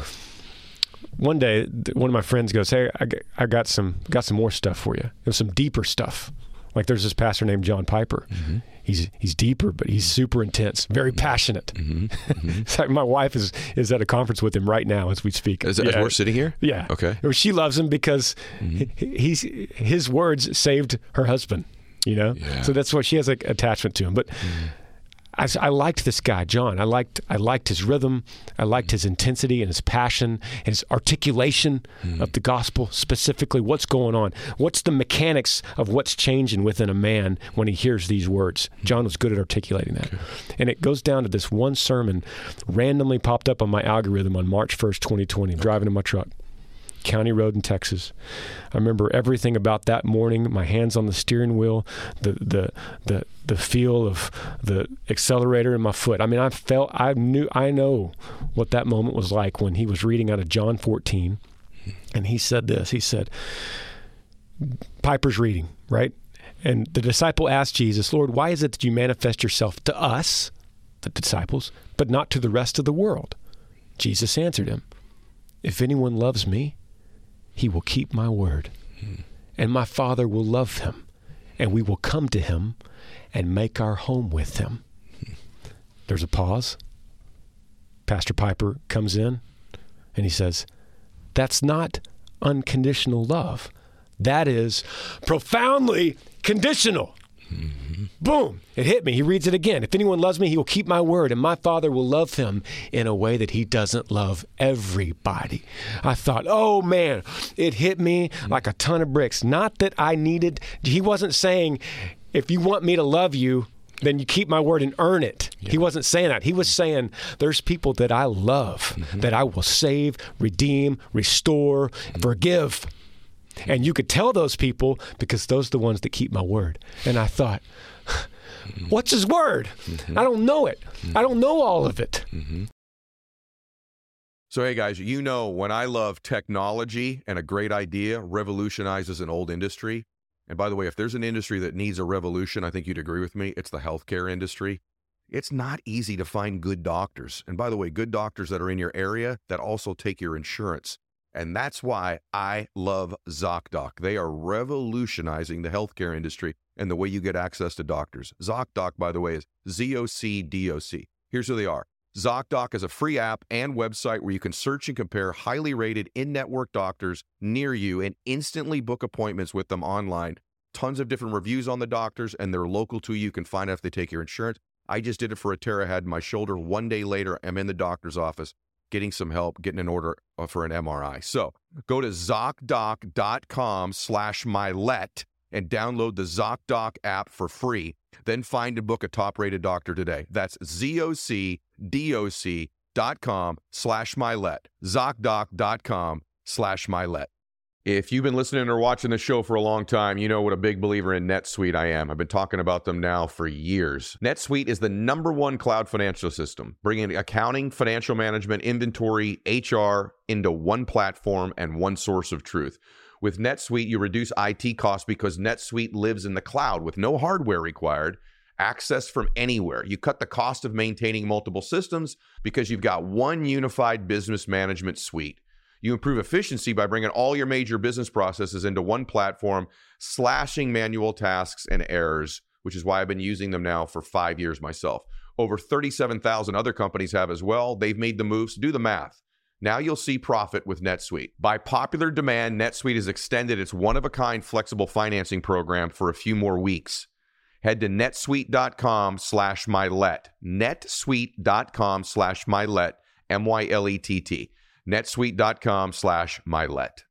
One day, one of my friends goes, "Hey, I got some got some more stuff for you. It was some deeper stuff. Like there's this pastor named John Piper. Mm-hmm. He's he's deeper, but he's mm-hmm. super intense, very mm-hmm. passionate. it's like my wife is is at a conference with him right now as we speak. As, as Yeah. we're sitting here? Yeah. Okay. She loves him because he, he's his words saved her husband. You know. Yeah. So that's why she has like attachment to him. But I, I liked this guy, John. I liked I liked his rhythm. I liked his intensity and his passion, and his articulation hmm. of the gospel specifically. What's going on? What's the mechanics of what's changing within a man when he hears these words? Hmm. John was good at articulating that, and it goes down to this one sermon, randomly popped up on my algorithm on March first, twenty twenty. Driving in my truck. County Road in Texas. I remember everything about that morning. My hands on the steering wheel, the the the the feel of the accelerator in my foot. I mean, I felt I knew I know what that moment was like when he was reading out of John 14, and he said this. He said, "Piper's reading right." And the disciple asked Jesus, Lord, why is it that you manifest yourself to us, the disciples, but not to the rest of the world? Jesus answered him, If anyone loves me, he will keep my word, and my Father will love him, and we will come to him and make our home with him. There's a pause. Pastor Piper comes in and he says, That's not unconditional love. That is profoundly conditional. Boom. It hit me. He reads it again. If anyone loves me, he will keep my word, and my Father will love him in a way that he doesn't love everybody. I thought, oh man, it hit me like a ton of bricks. Not that I needed, he wasn't saying, if you want me to love you, then you keep my word and earn it. He wasn't saying that. He was saying, there's people that I love mm-hmm. that I will save, redeem, restore, mm-hmm. forgive. And you could tell those people because those are the ones that keep my word. And I thought, mm-hmm. what's his word? Mm-hmm. I don't know it. Mm-hmm. I don't know all of it. So, hey guys, you know, when I love technology and a great idea revolutionizes an old industry. And by the way, if there's an industry that needs a revolution, I think you'd agree with me, it's the healthcare industry. It's not easy to find good doctors. And by the way, good doctors that are in your area that also take your insurance. And that's why I love ZocDoc. They are revolutionizing the healthcare industry and the way you get access to doctors. ZocDoc, by the way, is Z O C D O C. Here's who they are. ZocDoc is a free app and website where you can search and compare highly rated in network doctors near you and instantly book appointments with them online. Tons of different reviews on the doctors, and they're local to you. You can find out if they take your insurance. I just did it for a tear I had in my shoulder. One day later, I'm in the doctor's office getting some help, getting an order uh, for an MRI. So go to ZocDoc.com slash mylett and download the ZocDoc app for free. Then find and book a top-rated doctor today. That's ZocDoc.com slash mylett. ZocDoc.com slash mylett. If you've been listening or watching the show for a long time, you know what a big believer in NetSuite I am. I've been talking about them now for years. NetSuite is the number one cloud financial system, bringing accounting, financial management, inventory, HR into one platform and one source of truth. With NetSuite, you reduce IT costs because NetSuite lives in the cloud with no hardware required, access from anywhere. You cut the cost of maintaining multiple systems because you've got one unified business management suite. You improve efficiency by bringing all your major business processes into one platform, slashing manual tasks and errors, which is why I've been using them now for five years myself. Over 37,000 other companies have as well. They've made the moves. Do the math. Now you'll see profit with NetSuite. By popular demand, NetSuite has extended its one of a kind flexible financing program for a few more weeks. Head to netsuite.com slash mylett. netsuite.com slash mylett, M Y L E T T netsuite.com slash mylett.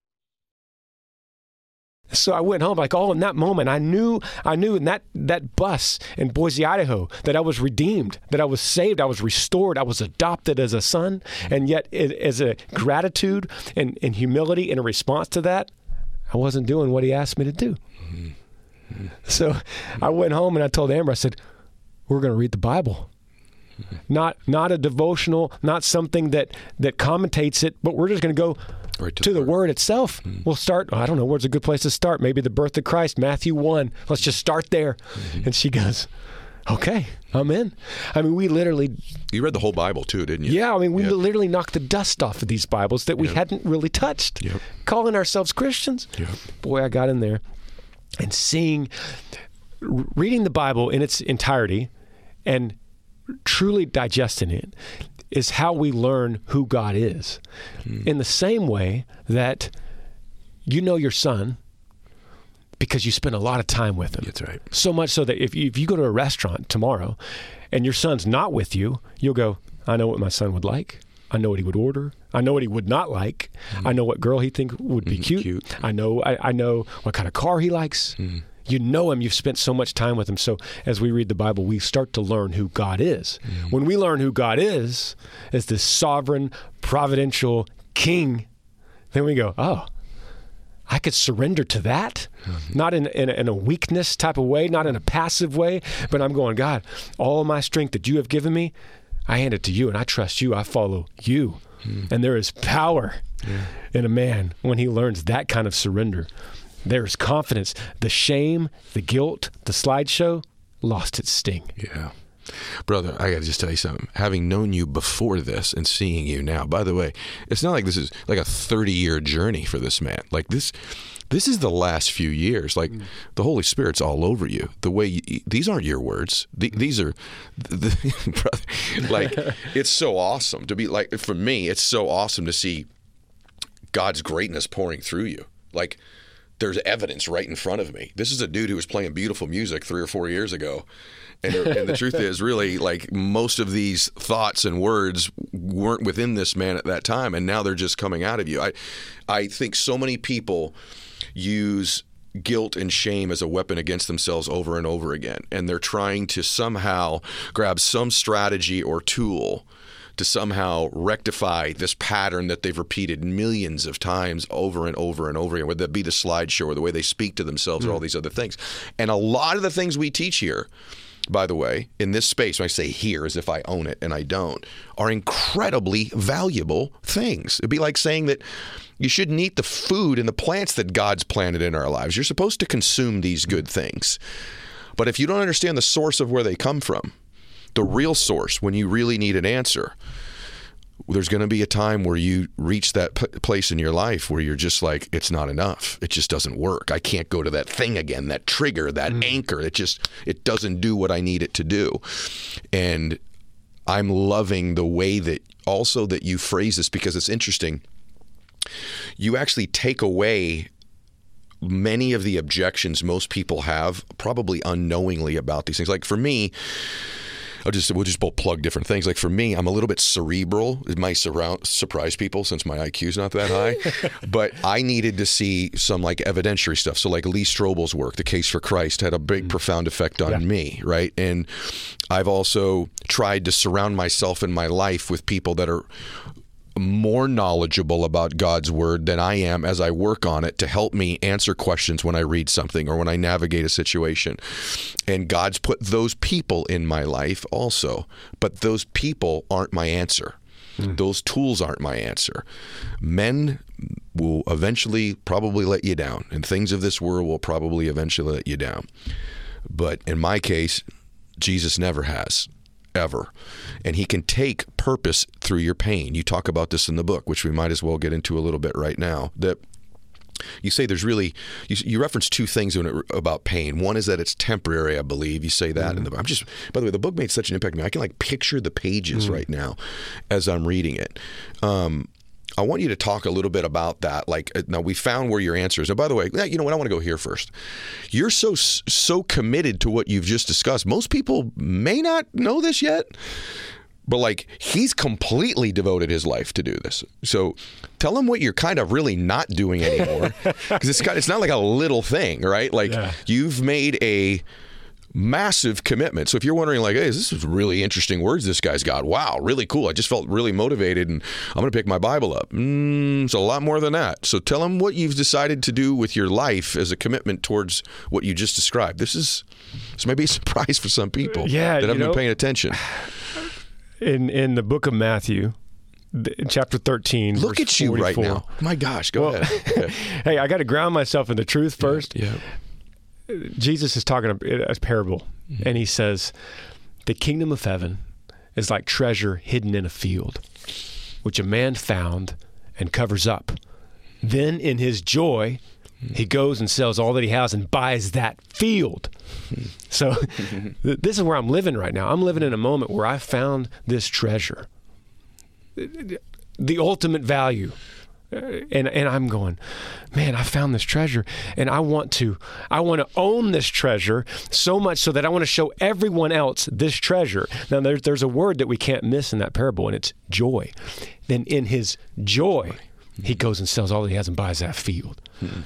So I went home like all in that moment. I knew I knew in that that bus in Boise, Idaho, that I was redeemed, that I was saved, I was restored, I was adopted as a son, and yet it, as a gratitude and, and humility in a response to that, I wasn't doing what he asked me to do. Mm-hmm. So I went home and I told Amber, I said, "We're going to read the Bible." Not not a devotional, not something that that commentates it, but we're just going to go Right to to, the the word itself. Hmm. We'll start. I don't know where's a good place to start. Maybe the birth of Christ, Matthew one. Let's just start there. Hmm. And she goes, "Okay, I'm in." I mean, we literally, You read the whole Bible too, didn't you? yeah. I mean, we Yeah. literally knocked the dust off of these Bibles that we hadn't really touched. Yep. Calling ourselves Christians. Yep. Boy, I got in there and seeing, reading the Bible in its entirety, and truly digesting it is how we learn who God is. Hmm. In the same way that you know your son because you spend a lot of time with him. That's right. So much so that if you, if you go to a restaurant tomorrow and your son's not with you, you'll go, I know what my son would like. I know what he would order. I know what he would not like. Hmm. I know what girl he think would be mm-hmm. cute. cute. I know I, I know what kind of car he likes. Hmm. You know him. You've spent so much time with him. So as we read the Bible, we start to learn who God is. Mm. When we learn who God is, as this sovereign, providential King, then we go, oh, I could surrender to that, mm-hmm. not in, in, a, in a weakness type of way, not in a passive way, but I'm going, God, all my strength that you have given me, I hand it to you and I trust you. I follow you. Mm. And there is power in a man when he learns that kind of surrender. There is confidence. The shame, the guilt, the slideshow lost its sting. Yeah. Brother, I got to just tell you something. Having known you before this and seeing you now, by the way, it's not like this is like a 30 year journey for this man. Like this, this is the last few years. Like mm. the Holy Spirit's all over you. The way you, these aren't your words. The, mm. these are, the, brother, like it's so awesome to be like, for me, it's so awesome to see God's greatness pouring through you. Like there's evidence right in front of me. This is a dude who was playing beautiful music three or four years ago. And, and the truth is, really, like most of these thoughts and words weren't within this man at that time, and now they're just coming out of you. I, I think so many people use guilt and shame as a weapon against themselves over and over again, and they're trying to somehow grab some strategy or tool to somehow rectify this pattern that they've repeated millions of times over and over and over again, whether that be the slideshow or the way they speak to themselves or hmm. all these other things. And a lot of the things we teach here, by the way, in this space, when I say here as if I own it and I don't, are incredibly valuable things. It'd be like saying that you shouldn't eat the food and the plants that God's planted in our lives. You're supposed to consume these good things. But if you don't understand the source of where they come from, the real source, when you really need an answer, there's going to be a time where you reach that p- place in your life where you're just like, it's not enough. It just doesn't work. I can't go to that thing again, that trigger, that mm. anchor. It just, it doesn't do what I need it to do. And I'm loving the way that also that you phrase this because it's interesting. You actually take away many of the objections most people have, probably unknowingly about these things. Like for me, I'll just we'll just both plug different things. Like for me, I'm a little bit cerebral. It might surround, surprise people since my IQ's not that high, but I needed to see some like evidentiary stuff. So like Lee Strobel's work, The Case for Christ, had a big mm. profound effect on me, right? And I've also tried to surround myself in my life with people that are more knowledgeable about God's word than I am as I work on it to help me answer questions when I read something or when I navigate a situation. And God's put those people in my life also, but those people aren't my answer. Hmm. Those tools aren't my answer. Men will eventually probably let you down, and things of this world will probably eventually let you down. But in my case, Jesus never has ever. And he can take purpose through your pain. You talk about this in the book, which we might as well get into a little bit right now. That you say there's really you, you reference two things in it about pain. One is that it's temporary, I believe. You say that in the I'm just by the way, the book made such an impact on me. I can like picture the pages right now as I'm reading it. Um, I want you to talk a little bit about that. Like uh, now, we found where your answer is. And by the way, you know what? I want to go here first. You're so so committed to what you've just discussed. Most people may not know this yet, but like he's completely devoted his life to do this. So tell him what you're kind of really not doing anymore, because it's got, it's not like a little thing, right? Like Yeah. you've made a massive commitment. So if you're wondering, like, hey, this is really interesting words this guy's got. Wow, really cool. I just felt really motivated, and I'm going to pick my Bible up. Mm, it's a lot more than that. So tell him what you've decided to do with your life as a commitment towards what you just described. This is this may be a surprise for some people Yeah, that haven't know- been paying attention. in in the book of Matthew, chapter thirteen. Look verse at you right now. My gosh, go Well, ahead. hey, I got to ground myself in the truth first. yeah. Jesus is talking a, a parable, mm-hmm. and he says, "The kingdom of heaven is like treasure hidden in a field, which a man found and covers up. Then, in his joy, mm-hmm. he goes and sells all that he has and buys that field." So, this is where I'm living right now. I'm living in a moment where I found this treasure, the ultimate value and and I'm going, man, I found this treasure, and I want to, I want to own this treasure so much so that I want to show everyone else this treasure. Now, there's there's a word that we can't miss in that parable, and it's joy. Then in his joy, he goes and sells all that he has and buys that field,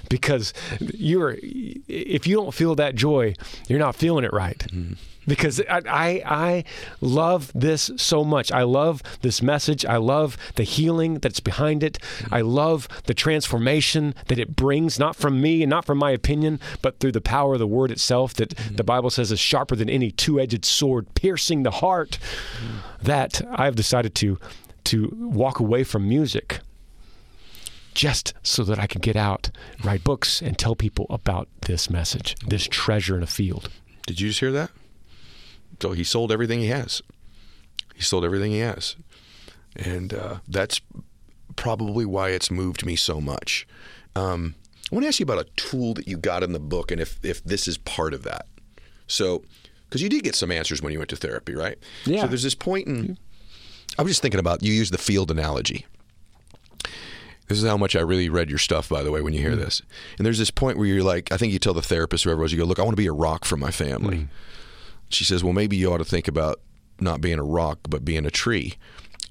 because you're, if you don't feel that joy, you're not feeling it right mm-hmm. Because I, I I love this so much. I love this message. I love the healing that's behind it. I love the transformation that it brings, not from me and not from my opinion, but through the power of the word itself that mm-hmm. the Bible says is sharper than any two-edged sword, piercing the heart. Mm-hmm. That I've decided to to walk away from music just so that I can get out, write books, and tell people about this message, this treasure in a field. Did you just hear that? So he sold everything he has. He sold everything he has, and uh, that's probably why it's moved me so much. Um, I want to ask you about a tool that you got in the book, and if if this is part of that. So, because you did get some answers when you went to therapy, right? Yeah. So there's this point in. I was just thinking about you use the field analogy. This is how much I really read your stuff, by the way, when you hear this. And there's this point where you're like, I think you tell the therapist, whoever it was, you go, look, I want to be a rock for my family. She says, well, maybe you ought to think about not being a rock, but being a tree.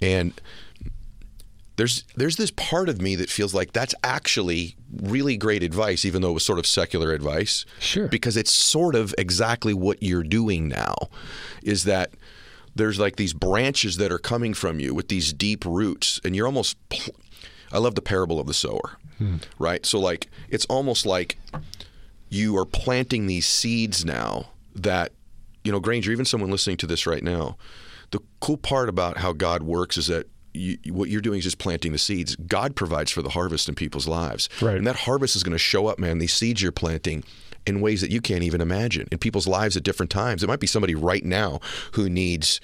And there's there's this part of me that feels like that's actually really great advice, even though it was sort of secular advice. Sure. Because it's sort of exactly what you're doing now, is that there's like these branches that are coming from you with these deep roots, and you're almost. I love the parable of the sower, hmm. right? So like it's almost like you are planting these seeds now that you know granger even someone listening to this right now the cool part about how god works is that you, what you're doing is just planting the seeds god provides for the harvest in people's lives Right. and that harvest is going to show up man these seeds you're planting in ways that you can't even imagine in people's lives at different times it might be somebody right now who needs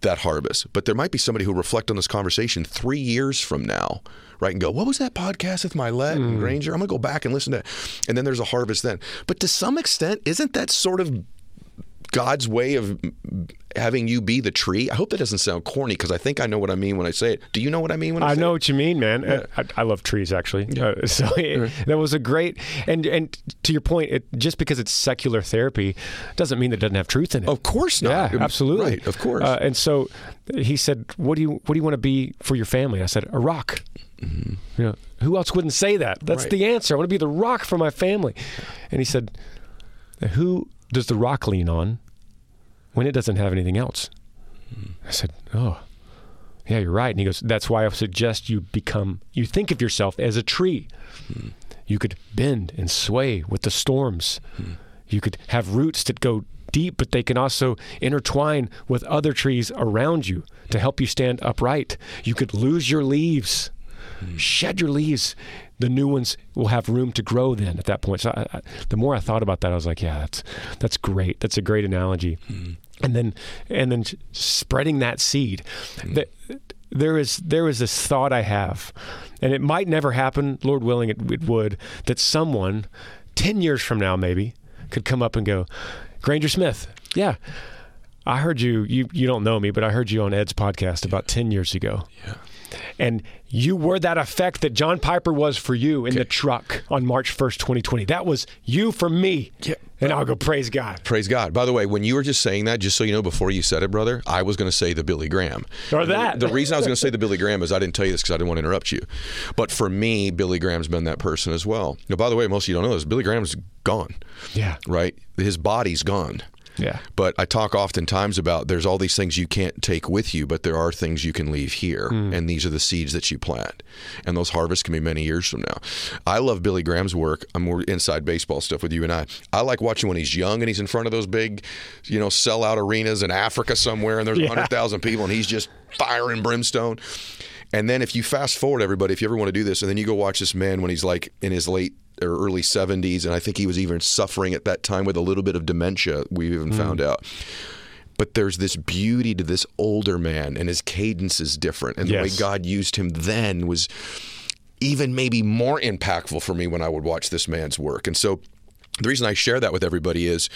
that harvest. But there might be somebody who reflect on this conversation three years from now, right, and go, "What was that podcast with Mylett and hmm. Granger? I'm gonna go back and listen to." it. And then there's a harvest then. But to some extent, isn't that sort of God's way of having you be the tree? I hope that doesn't sound corny because I think I know what I mean when I say it. Do you know what I mean when I, say it? I know it? what you mean, man. Uh, I, I love trees, actually. Uh, so it, that was a great and and to your point, it, just because it's secular therapy doesn't mean that it doesn't have truth in it. Of course not. Yeah, absolutely. Right, of course. Uh, and so he said, "What do you What do you want to be for your family?" I said, "A rock." You know, who else wouldn't say that? That's Right. the answer. I want to be the rock for my family. And he said, "Who does the rock lean on when it doesn't have anything else?" Hmm. I said, "Oh." Yeah, you're right. And he goes, That's why I suggest you become, you think of yourself as a tree. Hmm. You could bend and sway with the storms. Hmm. You could have roots that go deep, but they can also intertwine with other trees around you to help you stand upright. You could lose your leaves, shed your leaves. The new ones will have room to grow then at that point. So I, I, the more I thought about that, I was like, yeah, that's that's great. That's a great analogy. Hmm. And then and then spreading that seed. Hmm. That, there is there is this thought I have, and it might never happen. Lord willing, it, it would. That someone, ten years from now, maybe, could come up and go, Granger Smith, yeah, I heard you. You you don't know me, but I heard you on Ed's podcast about ten years ago. Yeah. And you were that effect that John Piper was for you in the truck on March 1st, 2020. That was you for me. Yeah. And I'll go, praise God. Praise God. By the way, when you were just saying that, just so you know, before you said it, brother, I was going to say the Billy Graham. Or that. The, the reason I was going to say the Billy Graham is I didn't tell you this because I didn't want to interrupt you. But for me, Billy Graham's been that person as well. Now, by the way, most of you don't know this. Billy Graham's gone, Yeah. right? His body's gone. Yeah. But I talk oftentimes about there's all these things you can't take with you, but there are things you can leave here. Hmm. And these are the seeds that you plant. And those harvests can be many years from now. I love Billy Graham's work. I'm more inside baseball stuff with you and I. I like watching when he's young and he's in front of those big, you know, sellout arenas in Africa somewhere and there's Yeah. 100,000 people and he's just firing brimstone. And then if you fast forward, everybody, if you ever want to do this, and then you go watch this man when he's like in his late or early 70s, and I think he was even suffering at that time with a little bit of dementia, we even hmm. found out. But there's this beauty to this older man, and his cadence is different. And the way God used him then was even maybe more impactful for me when I would watch this man's work. And so the reason I share that with everybody is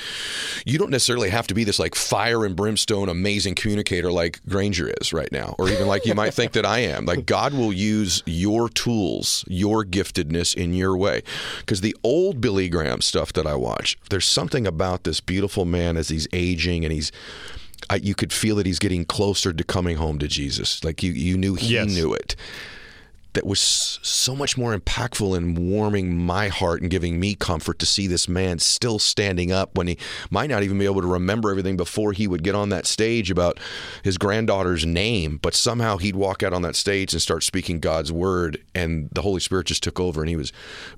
you don't necessarily have to be this like fire and brimstone amazing communicator like Granger is right now, or even like you might think that I am. Like God will use your tools, your giftedness in your way. Because the old Billy Graham stuff that I watch, there's something about this beautiful man as he's aging and he's. I, you could feel that he's getting closer to coming home to Jesus. Like you, you knew he Yes. knew it that was so much more impactful in warming my heart and giving me comfort to see this man still standing up when he might not even be able to remember everything before he would get on that stage about his granddaughter's name, but somehow he'd walk out on that stage and start speaking God's word, and the Holy Spirit just took over and he was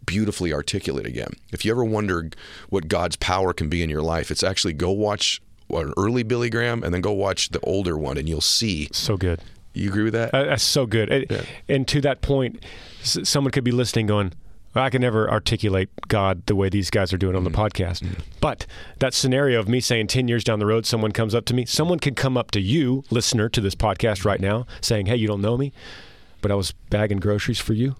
beautifully articulate again. If you ever wonder what God's power can be in your life, it's actually go watch an early Billy Graham and then go watch the older one, and you'll see. So good. You agree with that? Uh, that's so good. It- And to that point, s- someone could be listening going, I can never articulate God the way these guys are doing on the podcast. But that scenario of me saying 10 years down the road, someone comes up to me, someone could come up to you, listener to this podcast right now, saying, Hey, you don't know me, but I was bagging groceries for you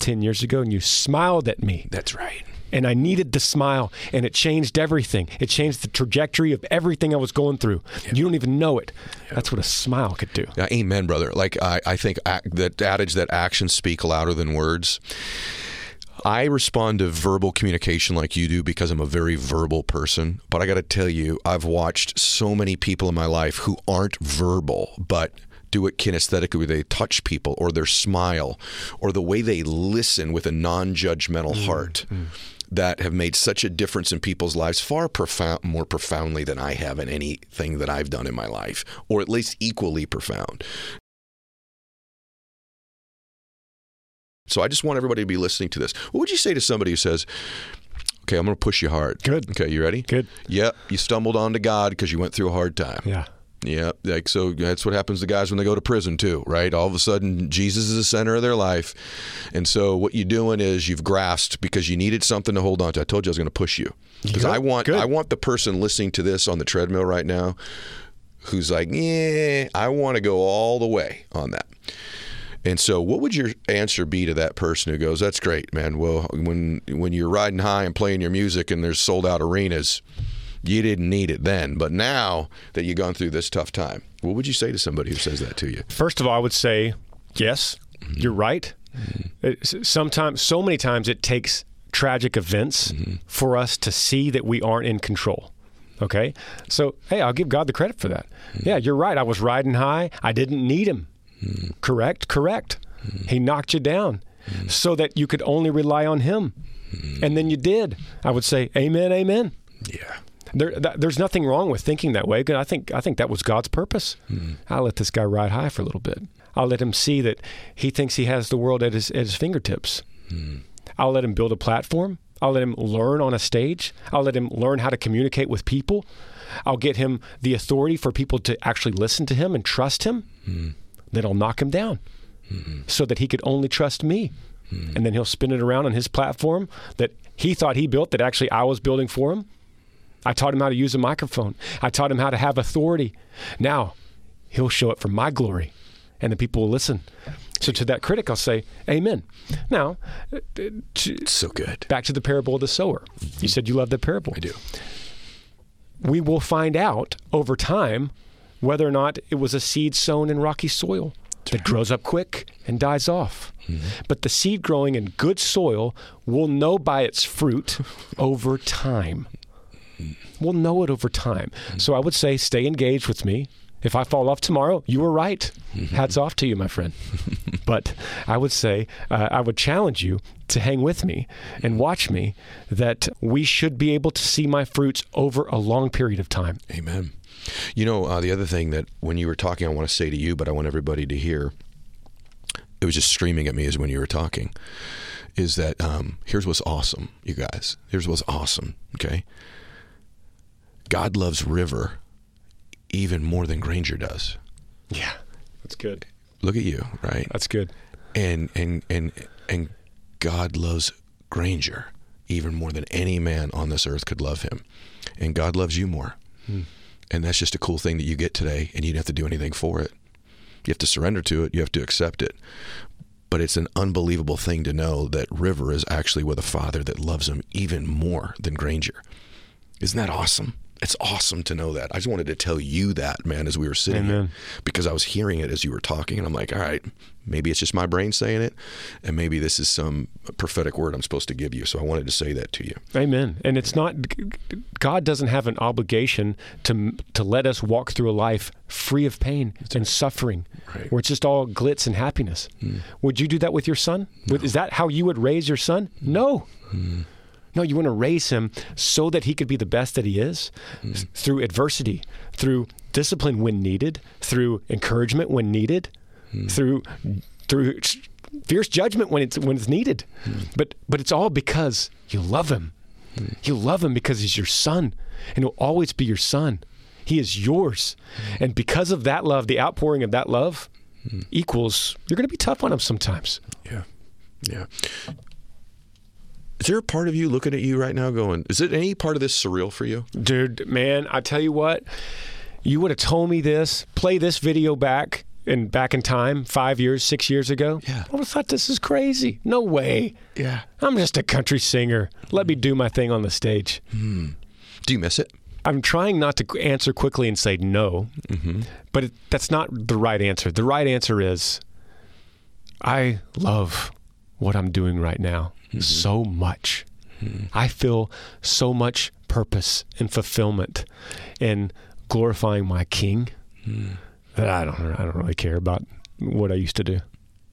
10 years ago and you smiled at me. That's right. And I needed the smile, and it changed everything. It changed the trajectory of everything I was going through. You don't even know it. That's what a smile could do. Yeah, amen, brother. Like I, I think ac- that adage that actions speak louder than words. I respond to verbal communication like you do because I'm a very verbal person. But I got to tell you, I've watched so many people in my life who aren't verbal, but do it kinesthetically, where they touch people, or their smile, or the way they listen with a non-judgmental mm, heart. Mm. That have made such a difference in people's lives, far profound, more profoundly than I have in anything that I've done in my life, or at least equally profound. So I just want everybody to be listening to this. What would you say to somebody who says, "Okay, I'm going to push you hard." Good. Okay, you ready? Good. Yep. You stumbled onto God because you went through a hard time. Yeah. Yeah, like so that's what happens to guys when they go to prison too, right? All of a sudden Jesus is the center of their life. And so what you're doing is you've grasped because you needed something to hold on to. I told you I was going to push you. Because I want good. I want the person listening to this on the treadmill right now who's like, "Yeah, I want to go all the way on that." And so, what would your answer be to that person who goes, "That's great, man. Well, when when you're riding high and playing your music and there's sold out arenas, you didn't need it then, but now that you've gone through this tough time, what would you say to somebody who says that to you?" First of all, I would say, yes, mm-hmm. you're right. Mm-hmm. It's- Sometimes, so many times, it takes tragic events mm-hmm. for us to see that we aren't in control. Okay? So, hey, I'll give God the credit for that. Yeah, you're right. I was riding high. I didn't need him. Correct? Correct. He knocked you down so that you could only rely on him. And then you did. I would say, Amen, Amen. Yeah. There, th- there's nothing wrong with thinking that way. I think I think that was God's purpose. Hmm. I'll let this guy ride high for a little bit. I'll let him see that he thinks he has the world at his at his fingertips. Hmm. I'll let him build a platform. I'll let him learn on a stage. I'll let him learn how to communicate with people. I'll get him the authority for people to actually listen to him and trust him. Hmm. Then I'll knock him down so that he could only trust me. And then he'll spin it around on his platform that he thought he built that actually I was building for him. I taught him how to use a microphone. I taught him how to have authority. Now, he'll show it for my glory, and the people will listen. So to that critic, I'll say, Amen. Now, to, So good. back to the parable of the sower. You said you love the parable. I do. We will find out over time whether or not it was a seed sown in rocky soil that grows up quick and dies off. Mm-hmm. But the seed growing in good soil will know by its fruit over time. We'll know it over time. So I would say stay engaged with me. If I fall off tomorrow, you were right. Hats off to you, my friend. but I would say, uh, I would challenge you to hang with me and watch me, that we should be able to see my fruits over a long period of time. Amen. You know, uh, the other thing that when you were talking, I want to say to you, but I want everybody to hear, it was just streaming at me as when you were talking, is that um, here's what's awesome, you guys. Here's what's awesome, okay? God loves River even more than Granger does. Yeah, that's good. Look at you, right? That's good. And and and and God loves Granger even more than any man on this earth could love him. And God loves you more. Hmm. And that's just a cool thing that you get today, and you don't have to do anything for it. You have to surrender to it, you have to accept it. But it's an unbelievable thing to know that River is actually with a father that loves him even more than Granger. Isn't that awesome? It's awesome to know that. I just wanted to tell you that, man, as we were sitting here, Amen. because I was hearing it as you were talking, and I'm like, all right, maybe it's just my brain saying it, and maybe this is some prophetic word I'm supposed to give you. So I wanted to say that to you. Amen. And it's not God doesn't have an obligation to to let us walk through a life free of pain and suffering, Right. where it's just all glitz and happiness. Hmm. Would you do that with your son? Would, is that how you would raise your son? Hmm. No. Hmm. No, you want to raise him so that he could be the best that he is hmm. th- through adversity, through discipline when needed, through encouragement when needed, hmm. through through fierce judgment when it's when it's needed. Hmm. But but it's all because you love him. You love him because he's your son, and he'll always be your son. He is yours, and because of that love, the outpouring of that love equals you're going to be tough on him sometimes. Yeah. Yeah. Is there a part of you looking at you right now going, is it any part of this surreal for you? Dude, man, I tell you what, you would have told me this, play this video back and back in time, five years, six years ago. Yeah. I would have thought this is crazy. No way. Yeah. I'm just a country singer. Let me do my thing on the stage. Hmm. Do you miss it? I'm trying not to answer quickly and say no, mm-hmm. but it, that's not the right answer. The right answer is I love what I'm doing right now Mm-hmm. so much. Mm-hmm. I feel so much purpose and fulfillment in glorifying my King mm. that I don't I don't really care about what I used to do.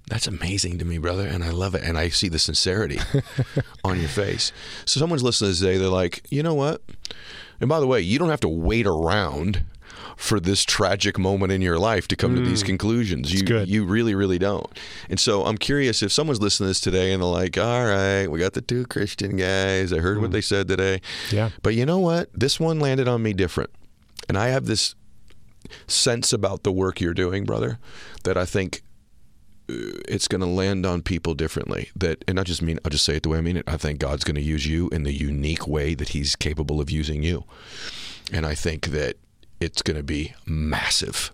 That's amazing to me, brother, and I love it. And I see the sincerity on your face. So someone's listening today, they're like, you know what? And by the way, you don't have to wait around for this tragic moment in your life to come to these conclusions. You good. you really, really don't. And so I'm curious if someone's listening to this today and they're like, all right, we got the two Christian guys. I heard what they said today. Yeah. But you know what? This one landed on me different. And I have this sense about the work you're doing, brother, that I think uh, it's going to land on people differently. That, and I just mean, I'll just say it the way I mean it. I think God's going to use you in the unique way that He's capable of using you, and I think that it's going to be massive.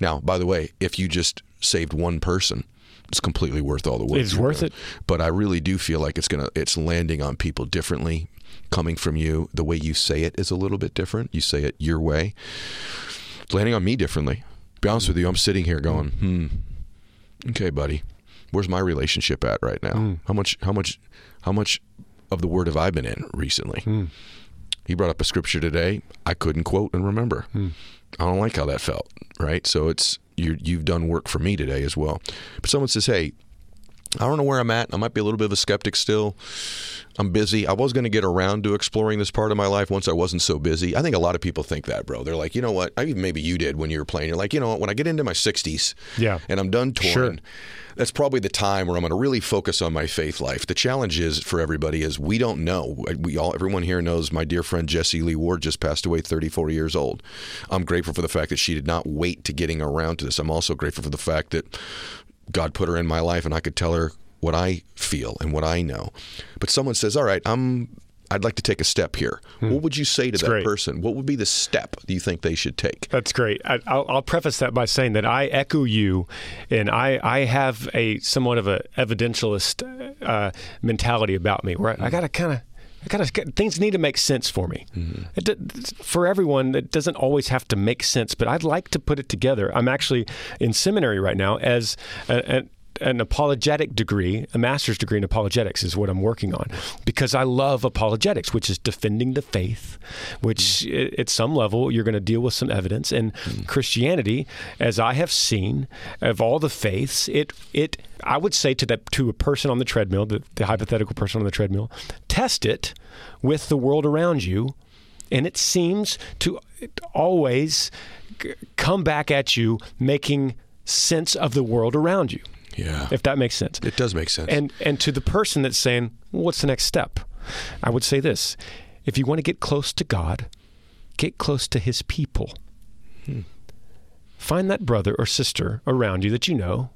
Now, by the way, if you just saved one person, it's completely worth all the work. It's worth it. But I really do feel like it's gonna, it's landing on people differently, coming from you. The way you say it is a little bit different. You say it your way. It's landing on me differently. Be honest with you, I'm sitting here going, hmm, okay, buddy, where's my relationship at right now? How much, how much, how much of the word have I been in recently? He brought up a scripture today I couldn't quote and remember. Hmm. I don't like how that felt, right? So it's you you've done work for me today as well. But someone says, "Hey, I don't know where I'm at. I might be a little bit of a skeptic still. I'm busy. I was going to get around to exploring this part of my life once I wasn't so busy. I think a lot of people think that, bro. They're like, you know what? I even maybe you did when you were playing. You're like, you know what? When I get into my 60s, Yeah. and I'm done touring, Sure. that's probably the time where I'm going to really focus on my faith life. The challenge is for everybody is we don't know. We all, everyone here knows my dear friend Jessie Lee Ward just passed away, 34 years old. I'm grateful for the fact that she did not wait to getting around to this. I'm also grateful for the fact that God put her in my life and I could tell her what I feel and what I know. But someone says, "All right, I'm I'd like to take a step here." Hmm. What would you say to that great. person? What would be the step do you think they should take? That's great. I, I'll, I'll preface that by saying that I echo you, and I, I have a somewhat of a evidentialist uh, mentality about me, where I, I hmm. got to kind of I gotta things need to make sense for me. Hmm. It, for everyone, it doesn't always have to make sense, but I'd like to put it together. I'm actually in seminary right now as a, an apologetic degree, a master's degree in apologetics is what I'm working on because I love apologetics, which is defending the faith, which mm. at some level you're going to deal with some evidence. And mm. Christianity, as I have seen of all the faiths, it it I would say to that to a person on the treadmill, the, the hypothetical person on the treadmill, test it with the world around you, and it seems to always come back at you making sense of the world around you. Yeah. If that makes sense. It does make sense. And and to the person that's saying, well, "What's the next step?" I would say this: If you want to get close to God, get close to His people. Hmm. Find that brother or sister around you that you know.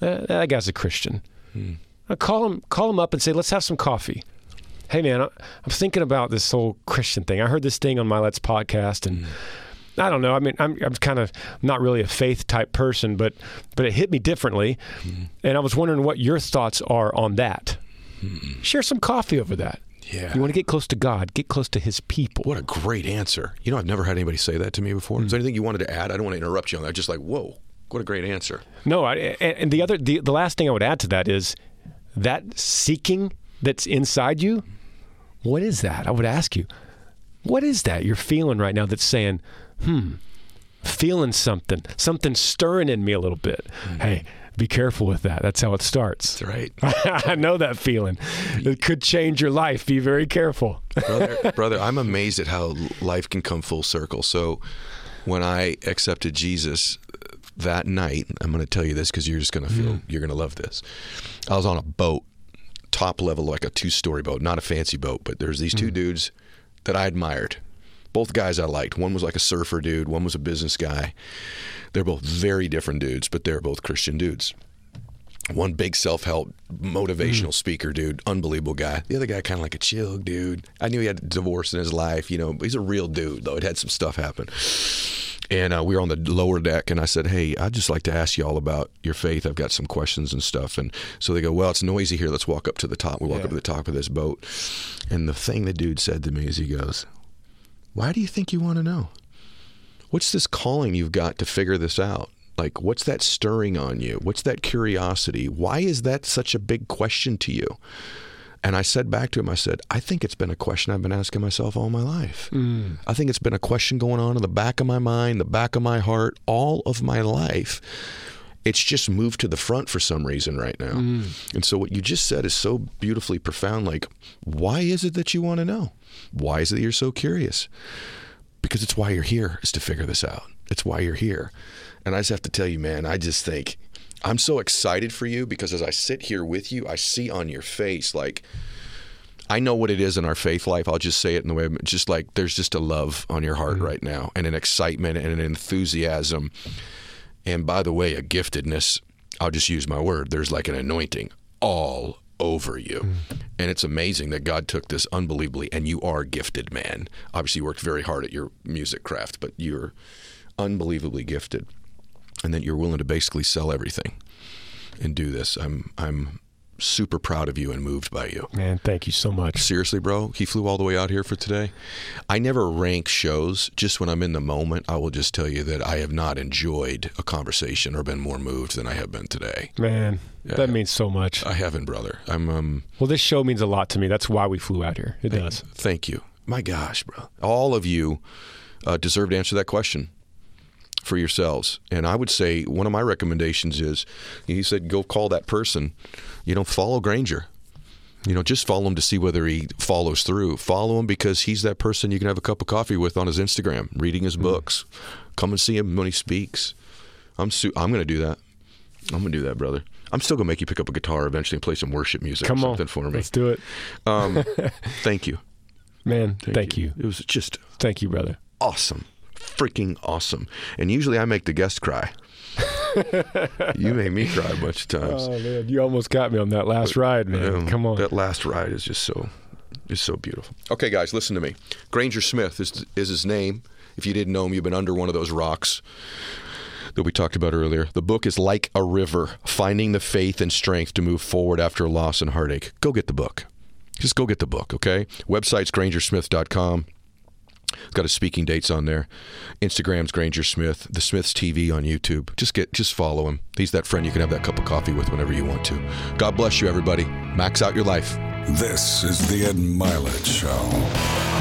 Uh, that guy's a Christian. Hmm. Uh, call him call him up and say, "Let's have some coffee." Hey man, I'm thinking about this whole Christian thing. I heard this thing on Mylett's podcast and. Hmm I don't know. I mean, I'm, I'm kind of not really a faith type person, but but it hit me differently, mm-hmm. and I was wondering what your thoughts are on that. Mm-hmm. Share some coffee over that. Yeah. You want to get close to God, get close to His people. What a great answer. You know, I've never had anybody say that to me before. Mm-hmm. Is there anything you wanted to add? I don't want to interrupt you on that. Just like, whoa, what a great answer. No, I, and the other, the, the last thing I would add to that is that seeking that's inside you. What is that? I would ask you, what is that you're feeling right now that's saying, hmm, feeling something, something stirring in me a little bit. Mm-hmm. Hey, be careful with that. That's how it starts. That's right. I know that feeling. It could change your life. Be very careful. brother, brother, I'm amazed at how life can come full circle. So when I accepted Jesus that night, I'm going to tell you this because you're just going to feel, mm. you're going to love this. I was on a boat, top level, like a two story boat, not a fancy boat, but there's these two mm. dudes that I admired both guys I liked. One was like a surfer dude, one was a business guy. They're both very different dudes, but they're both Christian dudes. One big self help motivational mm. speaker dude, unbelievable guy. The other guy kind of like a chill dude. I knew he had a divorce in his life, you know, he's a real dude though. It had some stuff happen. And uh, we were on the lower deck, and I said, "Hey, I'd just like to ask you all about your faith. I've got some questions and stuff." And so they go, "Well, it's noisy here. Let's walk up to the top." We walk yeah. up to the top of this boat, and the thing the dude said to me is, he goes, why do you think you want to know? What's this calling you've got to figure this out? Like, what's that stirring on you? What's that curiosity? Why is that such a big question to you? And I said back to him, I said, I think it's been a question I've been asking myself all my life. Mm. I think it's been a question going on in the back of my mind, the back of my heart, all of my life. It's just moved to the front for some reason right now. Mm. And so what you just said is so beautifully profound. Like, why is it that you want to know? Why is it that you're so curious? Because it's why you're here, is to figure this out. It's why you're here. And I just have to tell you, man, I just think I'm so excited for you because as I sit here with you, I see on your face like I know what it is in our faith life. I'll just say it in the way just like there's just a love on your heart mm-hmm. right now and an excitement and an enthusiasm and by the way, a giftedness, I'll just use my word, there's like an anointing all over you. Mm. And it's amazing that God took this unbelievably, and you are a gifted, man. Obviously, you worked very hard at your music craft, but you're unbelievably gifted. And that you're willing to basically sell everything and do this. I'm I'm super proud of you and moved by you. Man, thank you so much. Seriously, bro. He flew all the way out here for today. I never rank shows. Just when I'm in the moment, I will just tell you that I have not enjoyed a conversation or been more moved than I have been today. Man, yeah, that means so much. I haven't, brother. I'm um Well, this show means a lot to me. That's why we flew out here. It thank, does. Thank you. My gosh, bro. All of you uh, deserve to answer that question for yourselves. And I would say one of my recommendations is he said, go call that person, you know, follow Granger. You know, just follow him to see whether he follows through. Follow him because he's that person you can have a cup of coffee with on his Instagram, reading his mm. books. Come and see him when he speaks. I'm su- I'm going to do that. I'm going to do that, brother. I'm still going to make you pick up a guitar eventually and play some worship music Come or something on. for me. Let's do it. Um, thank you. Man, thank, thank you. you. It was just Thank you, brother. Awesome freaking awesome. And usually I make the guest cry. you made me cry a bunch of times. Oh man, you almost got me on that last but, ride, man. Um, Come on. That last ride is just so is so beautiful. Okay, guys, listen to me. Granger Smith is is his name. If you didn't know him, you've been under one of those rocks that we talked about earlier. The book is like a river, finding the faith and strength to move forward after loss and heartache. Go get the book. just go get the book, okay? Website's grangersmith.com. Got his speaking dates on there. Instagram's Granger Smith, the Smiths TV on YouTube. Just get just follow him. He's that friend you can have that cup of coffee with whenever you want to. God bless you, everybody. Max out your life. This is the Ed Mylett Show.